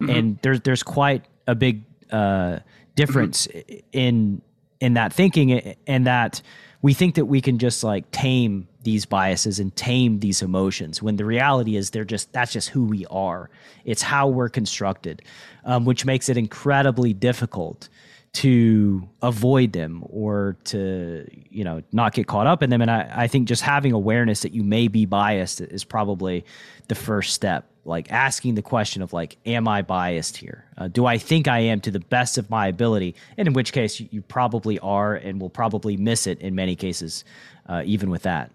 Mm-hmm. And there's there's quite a big uh, difference mm-hmm. in in that thinking and that we think that we can just like tame these biases and tame these emotions when the reality is they're just that's just who we are. It's how we're constructed um, which makes it incredibly difficult to avoid them or to you know not get caught up in them. And I, I think just having awareness that you may be biased is probably the first step. Like asking the question of like am i biased here? Uh, do i think i am to the best of my ability? And in which case you, you probably are and will probably miss it in many cases uh, even with that.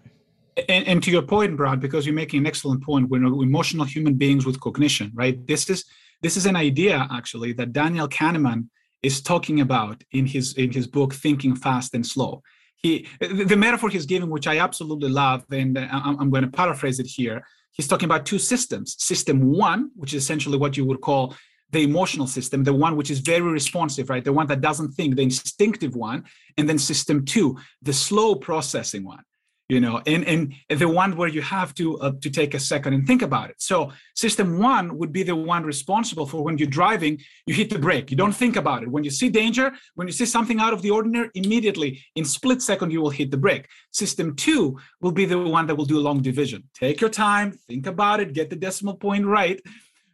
And, and, to your point brad because you're making an excellent point we're emotional human beings with cognition right? This is this is an idea actually that daniel kahneman is talking about in his in his book thinking fast and slow. He the metaphor he's giving which i absolutely love and uh, i'm, I'm going to paraphrase it here he's talking about two systems. System one which is essentially what you would call the emotional system the one which is very responsive right? The one that doesn't think the instinctive one and then system two the slow processing one you know and and the one where you have to uh, to take a second and think about it. So system one would be the one responsible for when you're driving you hit the brake. You don't think about it. When you see danger when you see something out of the ordinary immediately in split second you will hit the brake. System two will be the one that will do a long division. Take your time think about it get the decimal point right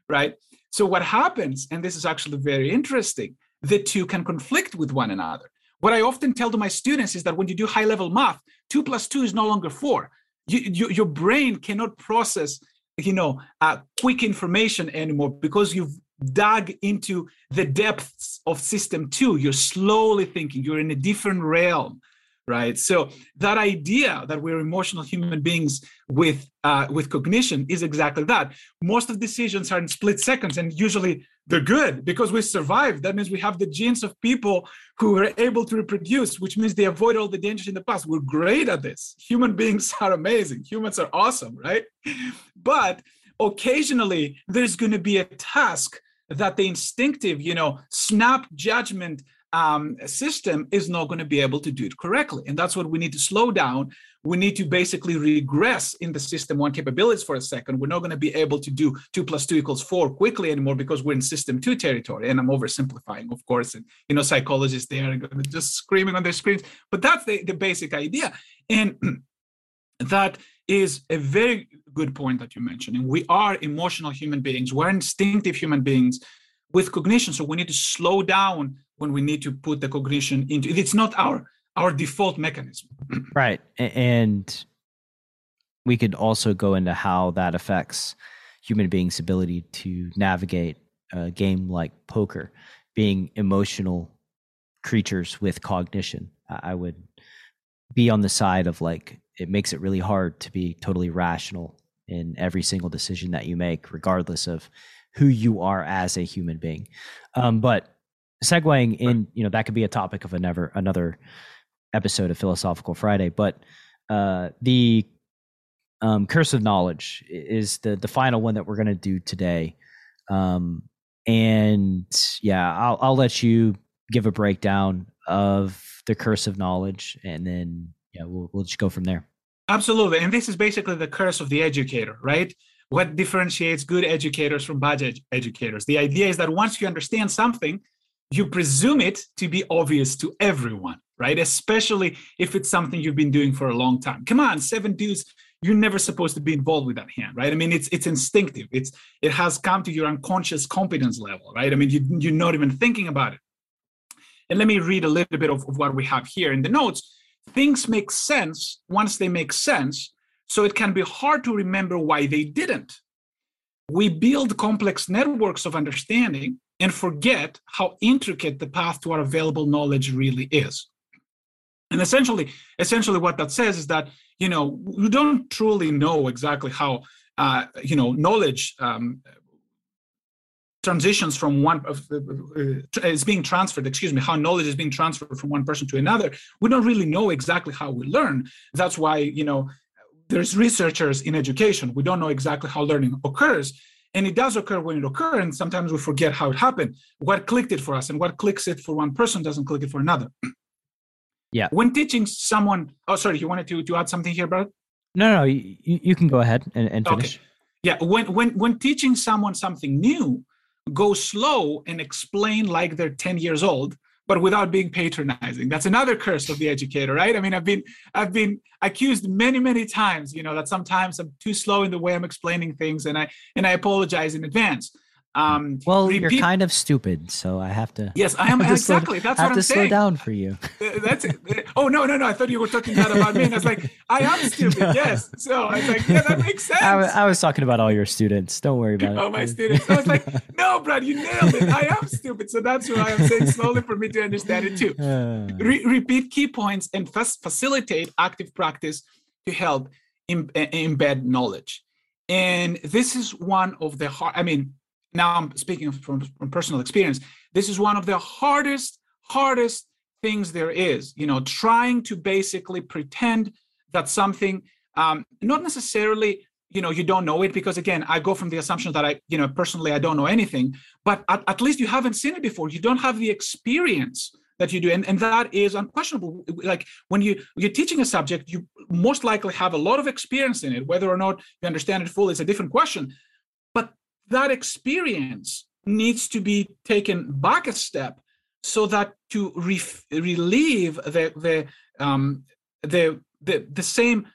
right? So what happens and this is actually very interesting the two can conflict with one another what I often tell to my students is that when you do high level math, two plus two is no longer four. You, you, your brain cannot process, you know, uh, quick information anymore because you've dug into the depths of system two. You're slowly thinking. You're in a different realm, right? So that idea that we're emotional human beings with uh, with cognition is exactly that. Most of decisions are in split seconds, and usually they're good because we survived. That means we have the genes of people who were able to reproduce, which means they avoid all the dangers in the past. We're great at this. Human beings are amazing. Humans are awesome, right? But occasionally there's going to be a task that the instinctive, you know, snap judgment um, system is not going to be able to do it correctly. And that's what we need to slow down. We need to basically regress in the system one capabilities for a second. We're not going to be able to do two plus two equals four quickly anymore because we're in system two territory. And I'm oversimplifying, of course. And, you know, psychologists there are just screaming on their screens. But that's the, the basic idea. And that is a very good point that you mentioned. And we are emotional human beings, we're instinctive human beings with cognition. So we need to slow down when we need to put the cognition into it. it's not our our default mechanism right and we could also go into how that affects human beings ability to navigate a game like poker being emotional creatures with cognition i would be on the side of like it makes it really hard to be totally rational in every single decision that you make regardless of who you are as a human being um, but segueing in, you know, that could be a topic of another another episode of Philosophical Friday. But uh, the um, curse of knowledge is the the final one that we're going to do today. Um, and yeah, I'll I'll let you give a breakdown of the curse of knowledge, and then yeah, we'll we'll just go from there. Absolutely, and this is basically the curse of the educator, right? What differentiates good educators from bad ed- educators? The idea is that once you understand something, you presume it to be obvious to everyone, right? Especially if it's something you've been doing for a long time. Come on, seven dudes, you're never supposed to be involved with that hand, right? I mean, it's it's instinctive. It's it has come to your unconscious competence level, right? I mean, you, you're not even thinking about it. And let me read a little bit of, of what we have here in the notes. Things make sense once they make sense, so it can be hard to remember why they didn't. We build complex networks of understanding and forget how intricate the path to our available knowledge really is. And essentially, essentially, what that says is that you know we don't truly know exactly how uh, you know knowledge um, transitions from one of uh, uh, is being transferred excuse me how knowledge is being transferred from one person to another we don't really know exactly how we learn that's why you know there's researchers in education we don't know exactly how learning occurs and it does occur when it occurs, and sometimes we forget how it happened. What clicked it for us, and what clicks it for one person doesn't click it for another. Yeah. When teaching someone, oh, sorry, you wanted to, to add something here, Brad? No, no, you, you can go ahead and, and finish. Okay. Yeah, when when when teaching someone something new, go slow and explain like they're 10 years old but without being patronizing. That's another curse of the educator right? I mean i've been i've been accused many many times you know that sometimes i'm too slow in the way i'm explaining things and i and i apologize in advance um, well, repeat, you're kind of stupid, so I have to. Yes, I am exactly. Slow, that's what I'm saying. I have to slow down for you. That's it. Oh no, no, no! I thought you were talking about me. And I was like, I am stupid. Yes. So I was like, yeah, that makes sense. I, I was talking about all your students. Don't worry about it. Oh, my students. I was like, no, Brad, you nailed it. I am stupid. So that's why I'm saying slowly for me to understand it too. Re- repeat key points and f- facilitate active practice to help Im- embed knowledge. And this is one of the hard. I mean now I'm speaking from, from personal experience. This is one of the hardest, hardest things there is. You know, trying to basically pretend that something, um, not necessarily, you know, you don't know it because again, I go from the assumption that I, you know, personally I don't know anything, but at, at least you haven't seen it before. You don't have the experience that you do and, and that is unquestionable like when you you're teaching a subject you most likely have a lot of experience in it whether or not you understand it fully is a different question that experience needs to be taken back a step so that to re- relieve the the, um, the the the same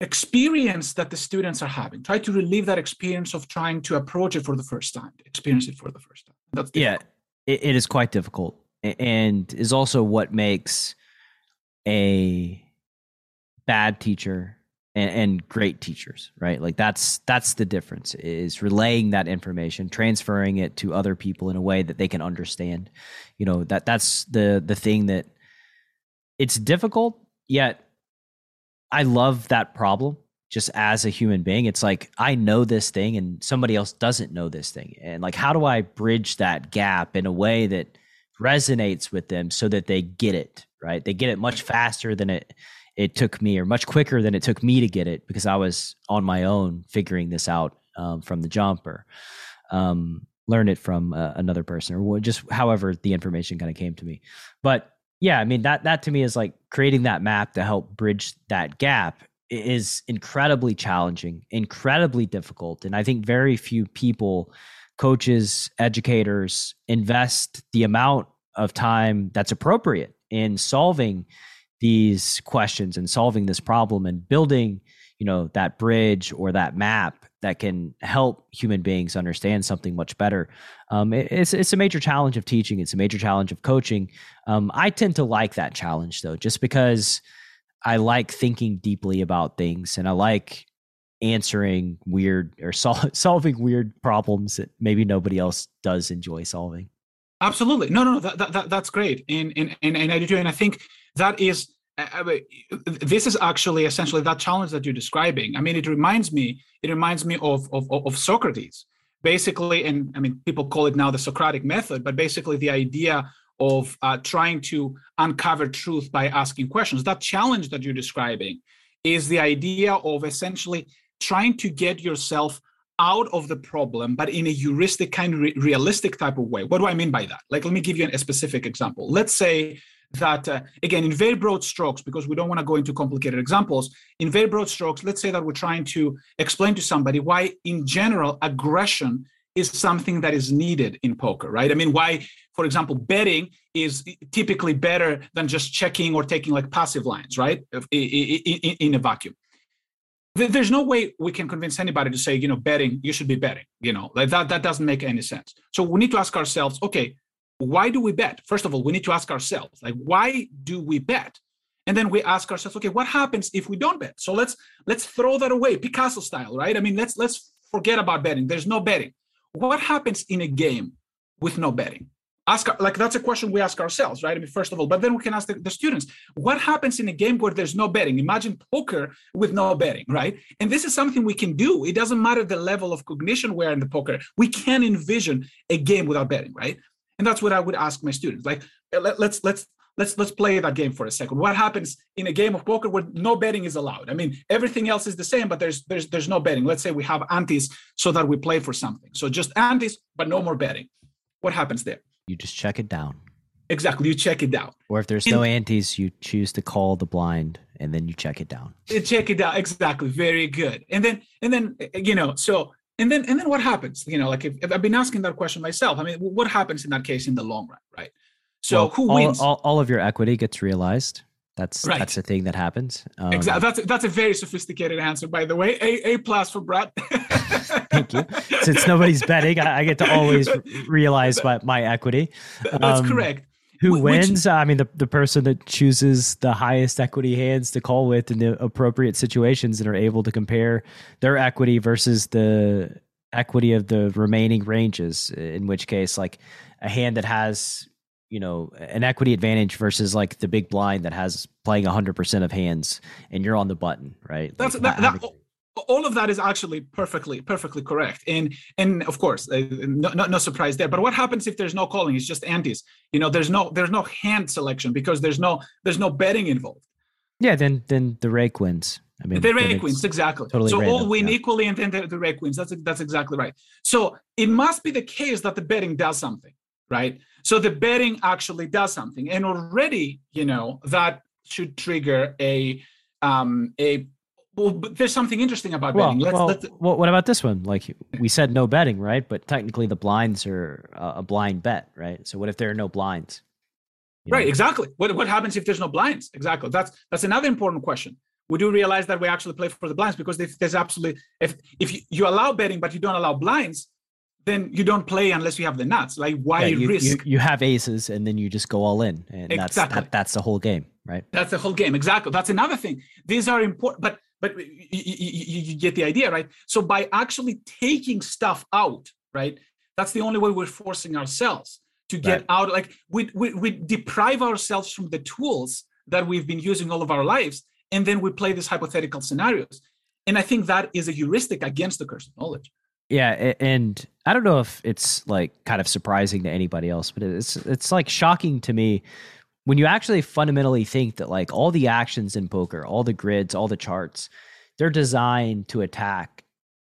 experience that the students are having. Try to relieve that experience of trying to approach it for the first time experience it for the first time. That's yeah it, it is quite difficult and is also what makes a bad teacher and, and great teachers right like that's that's the difference is relaying that information transferring it to other people in a way that they can understand you know that that's the the thing that it's difficult, yet I love that problem just as a human being. It's like I know this thing and somebody else doesn't know this thing. And like how do I bridge that gap in a way that resonates with them so that they get it, right? They get it much faster than it it took me or much quicker than it took me to get it because I was on my own figuring this out um, from the jumper. Um, learn it from uh, another person or just however the information kind of came to me. But yeah, I mean that that to me is like creating that map to help bridge that gap is incredibly challenging, incredibly difficult, and I think very few people, coaches, educators, invest the amount of time that's appropriate in solving these questions and solving this problem and building you know that bridge or that map that can help human beings understand something much better. Um, it, it's it's a major challenge of teaching. It's a major challenge of coaching. Um, i tend to like that challenge though just because i like thinking deeply about things and i like answering weird or sol- solving weird problems that maybe nobody else does enjoy solving. Absolutely. No no no that, that, that's great. And, and and and i do and i think that is this is actually essentially that challenge that you're describing. I mean, it reminds me, it reminds me of, of, of Socrates, basically, and I mean, people call it now the Socratic method, but basically the idea of uh, trying to uncover truth by asking questions. That challenge that you're describing is the idea of essentially trying to get yourself out of the problem, but in a heuristic kind of re- realistic type of way. What do I mean by that? Like, let me give you a specific example. Let's say that uh, again in very broad strokes because we don't want to go into complicated examples in very broad strokes let's say that we're trying to explain to somebody why in general aggression is something that is needed in poker right? I mean why for example betting is typically better than just checking or taking like passive lines right? In a vacuum. There's no way we can convince anybody to say you know betting you should be betting you know? Like that that doesn't make any sense. So we need to ask ourselves okay why do we bet? First of all, we need to ask ourselves, like, why do we bet? And then we ask ourselves, okay, what happens if we don't bet? So let's let's throw that away, Picasso style, right? I mean, let's let's forget about betting. There's no betting. What happens in a game with no betting? Ask like that's a question we ask ourselves, right? I mean, first of all, but then we can ask the, the students, what happens in a game where there's no betting? Imagine poker with no betting, right? And this is something we can do. It doesn't matter the level of cognition we're in the poker. We can envision a game without betting, right? And that's what i would ask my students like eh, let, let's let's let's let's play that game for a second. What happens in a game of poker where no betting is allowed? I mean everything else is the same but there's there's there's no betting. Let's say we have antes so that we play for something. So just antes but no more betting. What happens there? You just check it down. Exactly you check it down. Or if there's no antes you choose to call the blind and then you check it down. Check it down. Exactly. Very good. And then and then eh, eh, you know so and then and then what happens? You know like if, if, i've been asking that question myself i mean what happens in that case in the long run right? So well, who all, wins? all, all, of your equity gets realized. That's right. that's a thing that happens. Um, exactly that's that's a very sophisticated answer by the way. A a plus for brad thank you. Since nobody's betting I, I, get to always realize my, my equity. that's um, correct who Which, wins? I mean, the, the person that chooses the highest equity hands to call with in the appropriate situations and are able to compare their equity versus the equity of the remaining ranges. In which case, like a hand that has, you know, an equity advantage versus like the big blind that has playing 100% of hands and you're on the button, right? That's like, that, that, all of that is actually perfectly perfectly correct. And and of course uh, no, no, no, surprise there. But what happens if there's no calling? It's just antes you know there's no there's no hand selection because there's no there's no betting involved. Yeah then then the rake wins. I mean the rake wins exactly. totally so random, all win yeah. equally and then the, the rake wins. That's that's exactly right. So it must be the case that the betting does something right? So the betting actually does something. And already you know that should trigger a um, a well, but there's something interesting about well, betting. Let's, well, let's, well, what about this one? Like we said, no betting, right? But technically, the blinds are uh, a blind bet, right? So what if there are no blinds? right, know? exactly. What what happens if there's no blinds? Exactly. That's that's another important question. We do realize that we actually play for the blinds because if there's absolutely if if you, you allow betting but you don't allow blinds, then you don't play unless you have the nuts. Like why yeah, you, risk? You, you, have aces and then you just go all in, and exactly. that's that, that's the whole game, right? That's the whole game. Exactly. That's another thing. These are important, but but you, you, you get the idea, right? So by actually taking stuff out, right? That's the only way we're forcing ourselves to get right. out. Like we, we we deprive ourselves from the tools that we've been using all of our lives and then we play these hypothetical scenarios and i think that is a heuristic against the curse of knowledge yeah and i don't know if it's like kind of surprising to anybody else but it's it's like shocking to me when you actually fundamentally think that like all the actions in poker all the grids all the charts they're designed to attack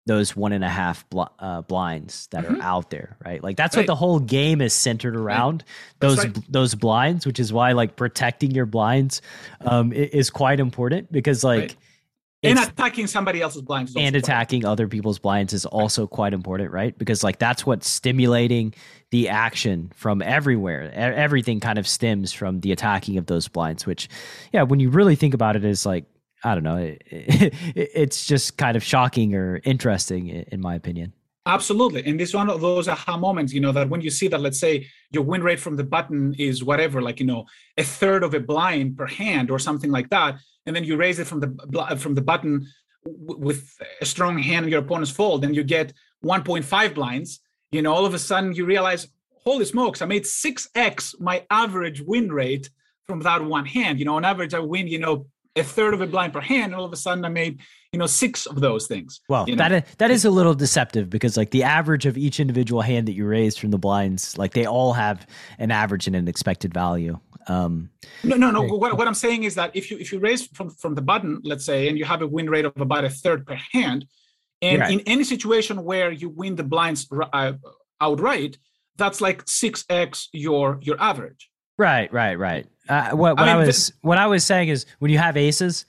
those one and a half bl- uh, blinds that mm-hmm. are out there, right? Like that's right. what the whole game is centered around. Right. Those right. those blinds, which is why like protecting your blinds um, is quite important because like and attacking somebody else's blinds and attacking other people's blinds is also quite important, right? Because like that's what's stimulating the action from everywhere. Everything kind of stems from the attacking of those blinds, which, yeah, when you really think about it, is like I don't know. It, it, it's just kind of shocking or interesting, in my opinion. Absolutely. And this one of those aha moments, you know, that when you see that, let's say your win rate from the button is whatever, like, you know, a third of a blind per hand or something like that. And then you raise it from the from the button with a strong hand in your opponent's fold, and you get 1.5 blinds, you know, all of a sudden you realize, holy smokes, I made 6x my average win rate from that one hand. You know, on average, I win, you know, a third of a blind per hand, and all of a sudden I made you know six of those things. Well, you know? that is, that is a little deceptive because like the average of each individual hand that you raise from the blinds, like they all have an average and an expected value. Um, no, no, no. What, what I'm saying is that if you if you raise from from the button, let's say, and you have a win rate of about a third per hand, and right. in any situation where you win the blinds uh, outright, that's like six x your your average. Right, right, right. Uh, what, what I, mean, I was what I was saying is when you have aces,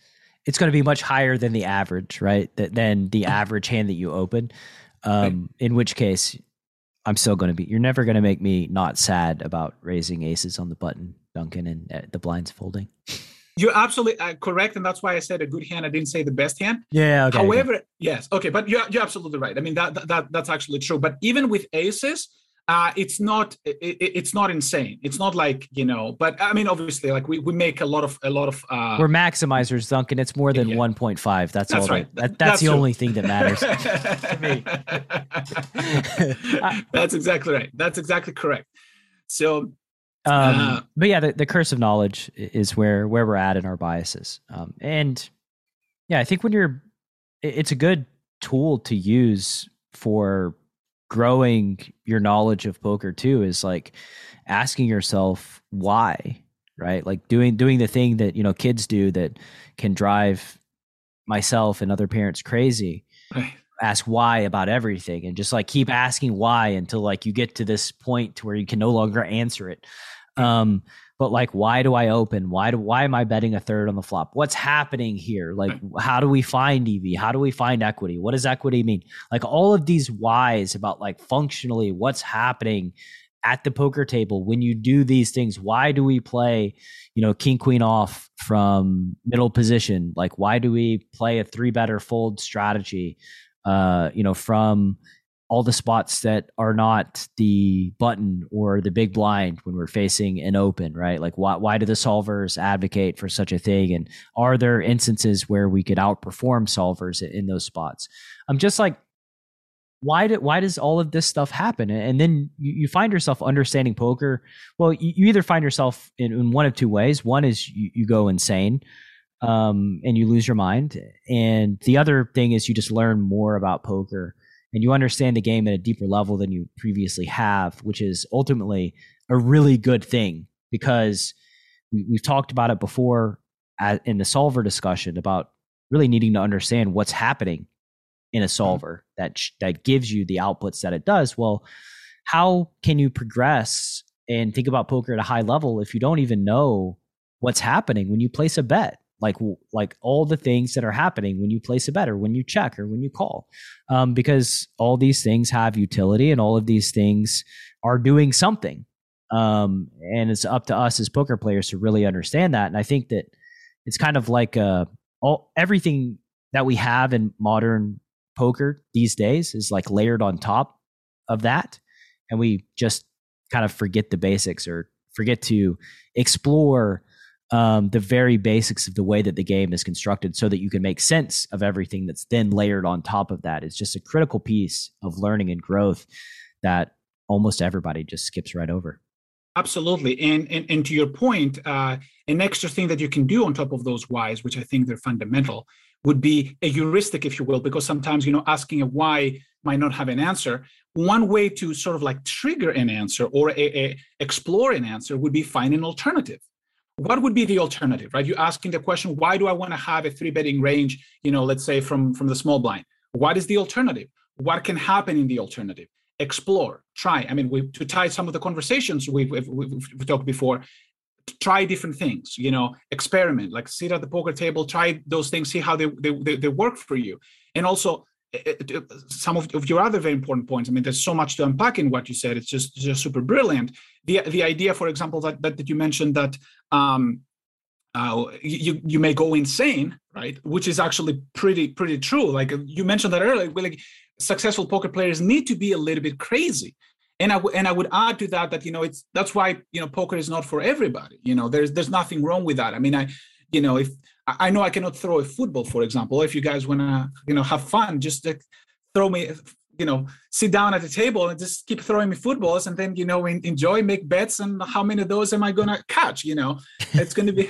it's going to be much higher than the average, right? That than the average hand that you open. Um, right. In which case, I'm still going to be. You're never going to make me not sad about raising aces on the button, Duncan, and uh, the blinds folding. You're absolutely uh, correct, and that's why I said a good hand. I didn't say the best hand. Yeah. Okay, However, okay. yes, okay, but you're you're absolutely right. I mean that that that's actually true. But even with aces, uh, it's not it, it's not insane it's not like you know but i mean obviously like we, we make a lot of a lot of uh we're maximizers duncan it's more than yeah. 1.5 that's, that's all right that, that, that's, that's, the true. only thing that matters to me that's exactly right that's exactly correct so um uh, but yeah the, the curse of knowledge is where where we're at in our biases. Um and yeah i think when you're it's a good tool to use for growing your knowledge of poker too is like asking yourself why right? Like doing doing the thing that you know kids do that can drive myself and other parents crazy. Right. ask why about everything and just like keep asking why until like you get to this point to where you can no longer answer it um but like why do i open? Why do why am i betting a third on the flop? What's happening here? Like how do we find ev how do we find equity? What does equity mean? Like all of these whys about like functionally what's happening at the poker table when you do these things why do we play you know king queen off from middle position? Like why do we play a three better fold strategy uh you know from all the spots that are not the button or the big blind when we're facing an open, right? Like why why do the solvers advocate for such a thing? And are there instances where we could outperform solvers in those spots? I'm just like why do, why does all of this stuff happen? And then you, you find yourself understanding poker. Well, you, you either find yourself in, in, one of two ways. One is you, you go insane um, and you lose your mind. And the other thing is you just learn more about poker and you understand the game at a deeper level than you previously have, which is ultimately a really good thing because we, have talked about it before in the solver discussion about really needing to understand what's happening in a mm-hmm. solver that that gives you the outputs that it does. Well, how can you progress and think about poker at a high level if you don't even know what's happening when you place a bet? Like like all the things that are happening when you place a bet or when you check or when you call. Um, because all these things have utility and all of these things are doing something. Um, and it's up to us as poker players to really understand that. And i think that it's kind of like uh, all everything that we have in modern poker these days is like layered on top of that. And we just kind of forget the basics or forget to explore um, the very basics of the way that the game is constructed so that you can make sense of everything that's then layered on top of that. It's just a critical piece of learning and growth that almost everybody just skips right over. Absolutely. And, and, and to your point, uh, an extra thing that you can do on top of those whys, which I think they're fundamental, would be a heuristic, if you will, because sometimes, you know, asking a why might not have an answer. One way to sort of like trigger an answer or a, a explore an answer would be find an alternative. What would be the alternative, right? You're asking the question, why do I want to have a three betting range, you know, let's say from, from the small blind? What is the alternative? What can happen in the alternative? explore, try. I mean, we, to tie some of the conversations we've, we've, we've talked before, try different things, you know, experiment, like sit at the poker table, try those things, see how they, they, they work for you. And also, some of, of, your other very important points. I mean, there's so much to unpack in what you said. It's just just super brilliant. The the idea, for example, that that, that you mentioned that um, uh, you you may go insane, right? Which is actually pretty pretty true. Like you mentioned that earlier. Like successful poker players need to be a little bit crazy and I w- and I would add to that that you know it's that's why you know poker is not for everybody. You know, there's there's nothing wrong with that. I mean, I you know if I know I cannot throw a football, for example. If you guys wanna you know have fun, just uh, throw me you know sit down at the table and just keep throwing me footballs and then you know enjoy make bets and how many of those am i gonna catch you know it's gonna be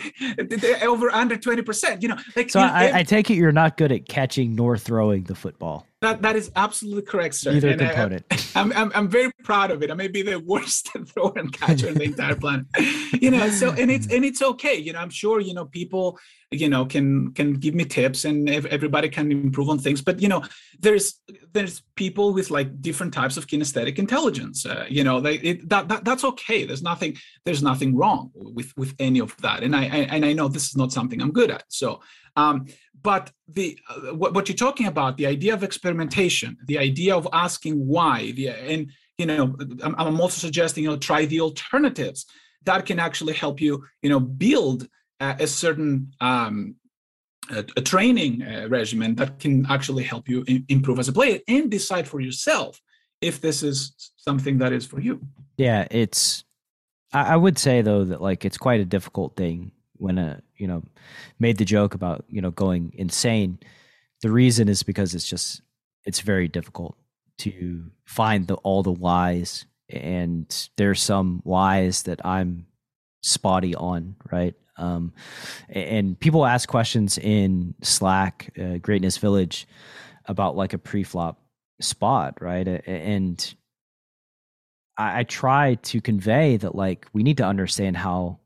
over under 20% you know like so you I, I, take it you're not good at catching nor throwing the football that that is absolutely correct, sir. Either and component. I, am I'm, I'm very proud of it. I may be the worst thrower and catcher in the entire planet. You know, so and it's and it's okay. You know, I'm sure you know people you know can can give me tips and everybody can improve on things. But you know, there's there's people with like different types of kinesthetic intelligence. Uh, you know, they, it, that, that that's okay. There's nothing there's nothing wrong with with any of that. And I, I and I know this is not something I'm good at. So um, but the uh, what, what, you're talking about, the idea of experimentation, the idea of asking why, the, and you know, I'm, I'm, also suggesting you know try the alternatives that can actually help you you know build a, a certain um, a, a, training uh, regimen that can actually help you in, improve as a player and decide for yourself if this is something that is for you. Yeah, it's. I, I would say though that like it's quite a difficult thing when a you know made the joke about you know going insane the reason is because it's just it's very difficult to find the all the whys and there's some whys that i'm spotty on right? Um, and people ask questions in slack uh, greatness village about like a pre-flop spot right? And I, I try to convey that like we need to understand how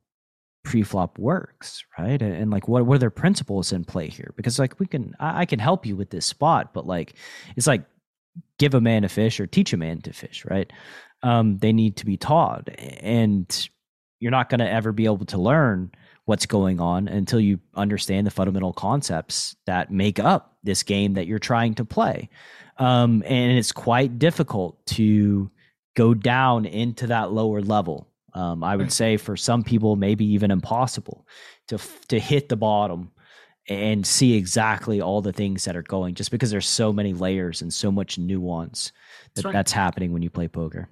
pre-flop works right? And, and, like what, what are their principles in play here? Because like we can I, I, can help you with this spot but like it's like give a man a fish or teach a man to fish right? Um, they need to be taught and you're not going to ever be able to learn what's going on until you understand the fundamental concepts that make up this game that you're trying to play. Um, and it's quite difficult to go down into that lower level um, I would say for some people, maybe even impossible to to hit the bottom and see exactly all the things that are going, just because there's so many layers and so much nuance that that's, right. that's happening when you play poker.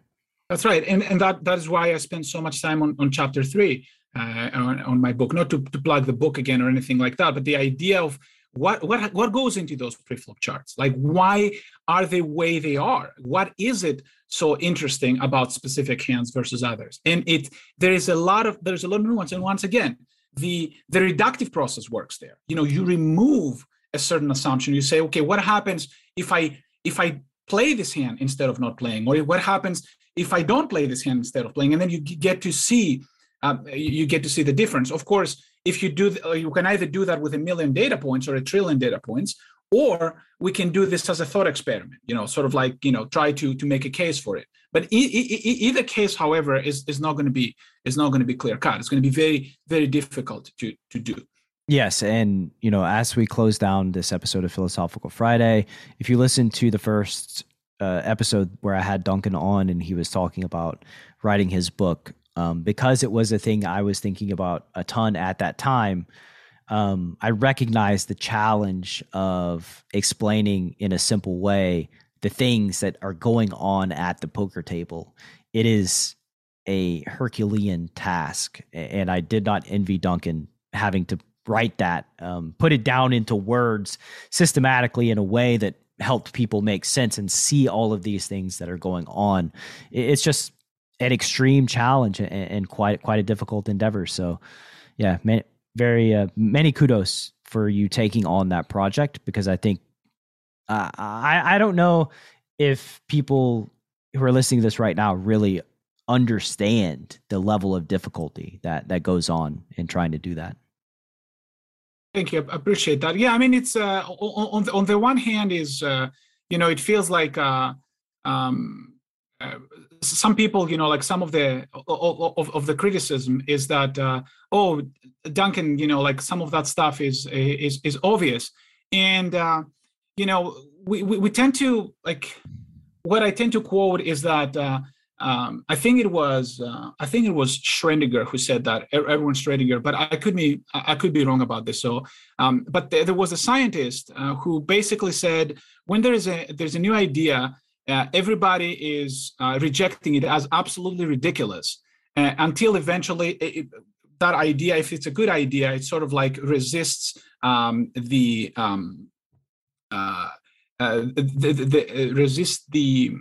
That's right, and and that that is why I spend so much time on on chapter three uh, on, on my book. Not to, to plug the book again or anything like that, but the idea of what what what goes into those preflop charts like why are they way they are? What is it so interesting about specific hands versus others? And it there is a lot of there's a lot of nuance. And once again the the reductive process works there. You know you remove a certain assumption. You say okay what happens if i if i play this hand instead of not playing? Or what happens if i don't play this hand instead of playing? And then you get to see uh, you get to see the difference. Of course if you do uh, you can either do that with a million data points or a trillion data points or we can do this as a thought experiment you know sort of like you know try to to make a case for it but e- e- either case however is is not going to be is not going to be clear cut it's going to be very very difficult to to do Yes, and you know, as we close down this episode of Philosophical Friday, if you listen to the first uh, episode where I had Duncan on and he was talking about writing his book, um, because it was a thing I was thinking about a ton at that time. Um, I recognize the challenge of explaining in a simple way the things that are going on at the poker table. It is a Herculean task, and I did not envy Duncan having to write that, um, put it down into words systematically in a way that helped people make sense and see all of these things that are going on. It's just an extreme challenge and, quite quite a difficult endeavor. So, yeah, many, very uh, many kudos for you taking on that project because I think uh, I I don't know if people who are listening to this right now really understand the level of difficulty that that goes on in trying to do that. Thank you. I appreciate that. Yeah, I mean, it's uh, on the, on the one hand is uh, you know it feels like uh, um, some people you know like some of the of, of the criticism is that uh, oh Duncan you know like some of that stuff is is is obvious and uh, you know we, we, we tend to like what I tend to quote is that uh, um, I think it was uh, I think it was Schrödinger who said that Erwin Schrödinger, but I could be I could be wrong about this. So, um, but there, there was a scientist uh, who basically said when there is a there's a new idea, uh, everybody is uh, rejecting it as absolutely ridiculous. Uh, until eventually it, that idea, if it's a good idea, it sort of like resists um, the, um, uh, the, the, the resist the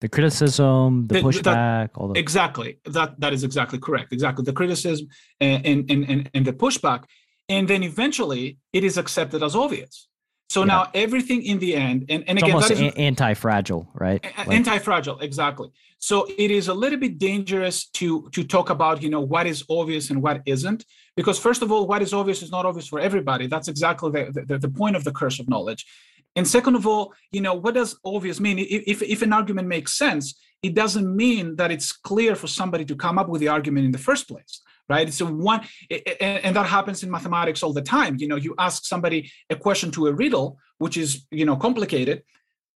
the criticism, the, pushback, that, all the exactly. That that is exactly correct. Exactly. The criticism and and and, and the pushback, and then eventually it is accepted as obvious. So yeah. now everything in the end, and, and it's again, almost that is anti-fragile, right? Like, anti-fragile, exactly. So it is a little bit dangerous to to talk about, you know, what is obvious and what isn't, because first of all, what is obvious is not obvious for everybody. That's exactly the the, the point of the curse of knowledge. And second of all, you know, what does obvious mean? If, if an argument makes sense, it doesn't mean that it's clear for somebody to come up with the argument in the first place, right? So one, and that happens in mathematics all the time. You know, you ask somebody a question to a riddle, which is, you know, complicated.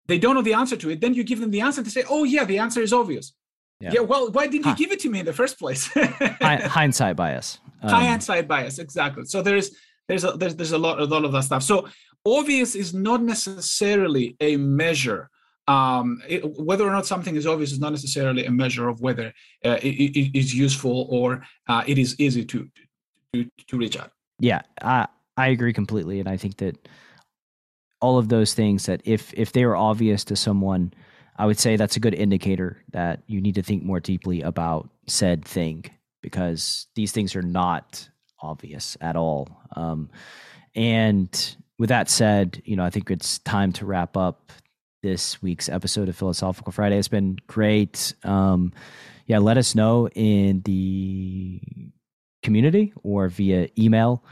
They don't know the answer to it. Then you give them the answer. They say, oh, yeah, the answer is obvious. Yeah. yeah well, why didn't you give it to me in the first place? hindsight bias. Um, hindsight bias, exactly. So there's there's a there's, there's a lot a lot of that stuff. So obvious is not necessarily a measure. Um, it, whether or not something is obvious is not necessarily a measure of whether uh, it, it is useful or uh, it is easy to, to to reach out. Yeah, I I agree completely, and I think that all of those things that if if they were obvious to someone, I would say that's a good indicator that you need to think more deeply about said thing because these things are not obvious at all. Um, and with that said, you know, I think it's time to wrap up this week's episode of Philosophical Friday. It's been great. Um, yeah, let us know in the community or via email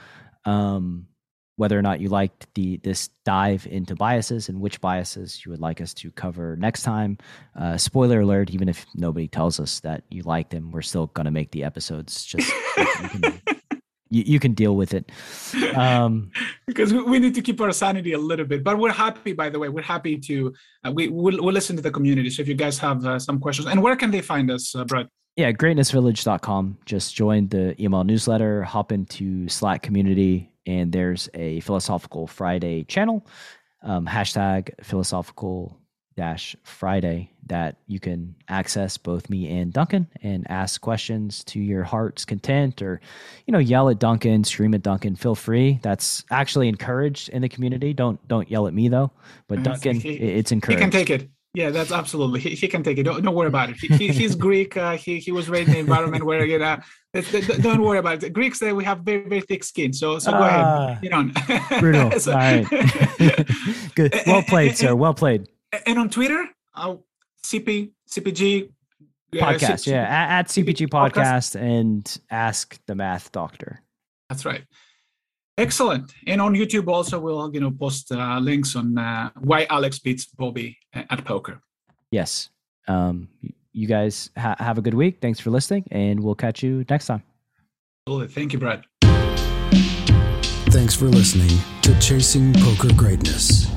um, whether or not you liked the this dive into biases and which biases you would like us to cover next time. Uh, spoiler alert: even if nobody tells us that you like them, we're still going to make the episodes. Just you, you can deal with it. Um, because we need to keep our sanity a little bit. But we're happy, by the way, we're happy to uh, we we'll, we'll, listen to the community. So if you guys have uh, some questions, and where can they find us, uh, Brad? Yeah, greatnessvillage.com. Just join the email newsletter, hop into Slack community, and there's a philosophical Friday channel. Um, hashtag philosophical dash Friday that you can access both me and Duncan and ask questions to your heart's content or, you know, yell at Duncan, scream at Duncan, feel free. That's actually encouraged in the community. Don't, don't yell at me though, but Duncan, he, it's encouraged. He can take it. Yeah, that's absolutely. He, he can take it. Don't, don't worry about it. He, he, he's Greek. Uh, he, he was raised in an environment where, you know, don't worry about it. The Greeks, uh, we have very, very thick skin. So, so go ahead. Ah. You know. Brutal. so, All right. Good. Well played, sir. Well played and on Twitter, uh, CP CPG podcast. C- yeah, at, at CPG podcast, podcast and ask the math doctor. That's right. Excellent. And on YouTube also, we'll you know post uh, links on uh, why Alex beats Bobby at poker. Yes. Um, you guys ha- have a good week. Thanks for listening, and we'll catch you next time. Absolutely. Thank you, Brad. Thanks for listening to Chasing Poker Greatness.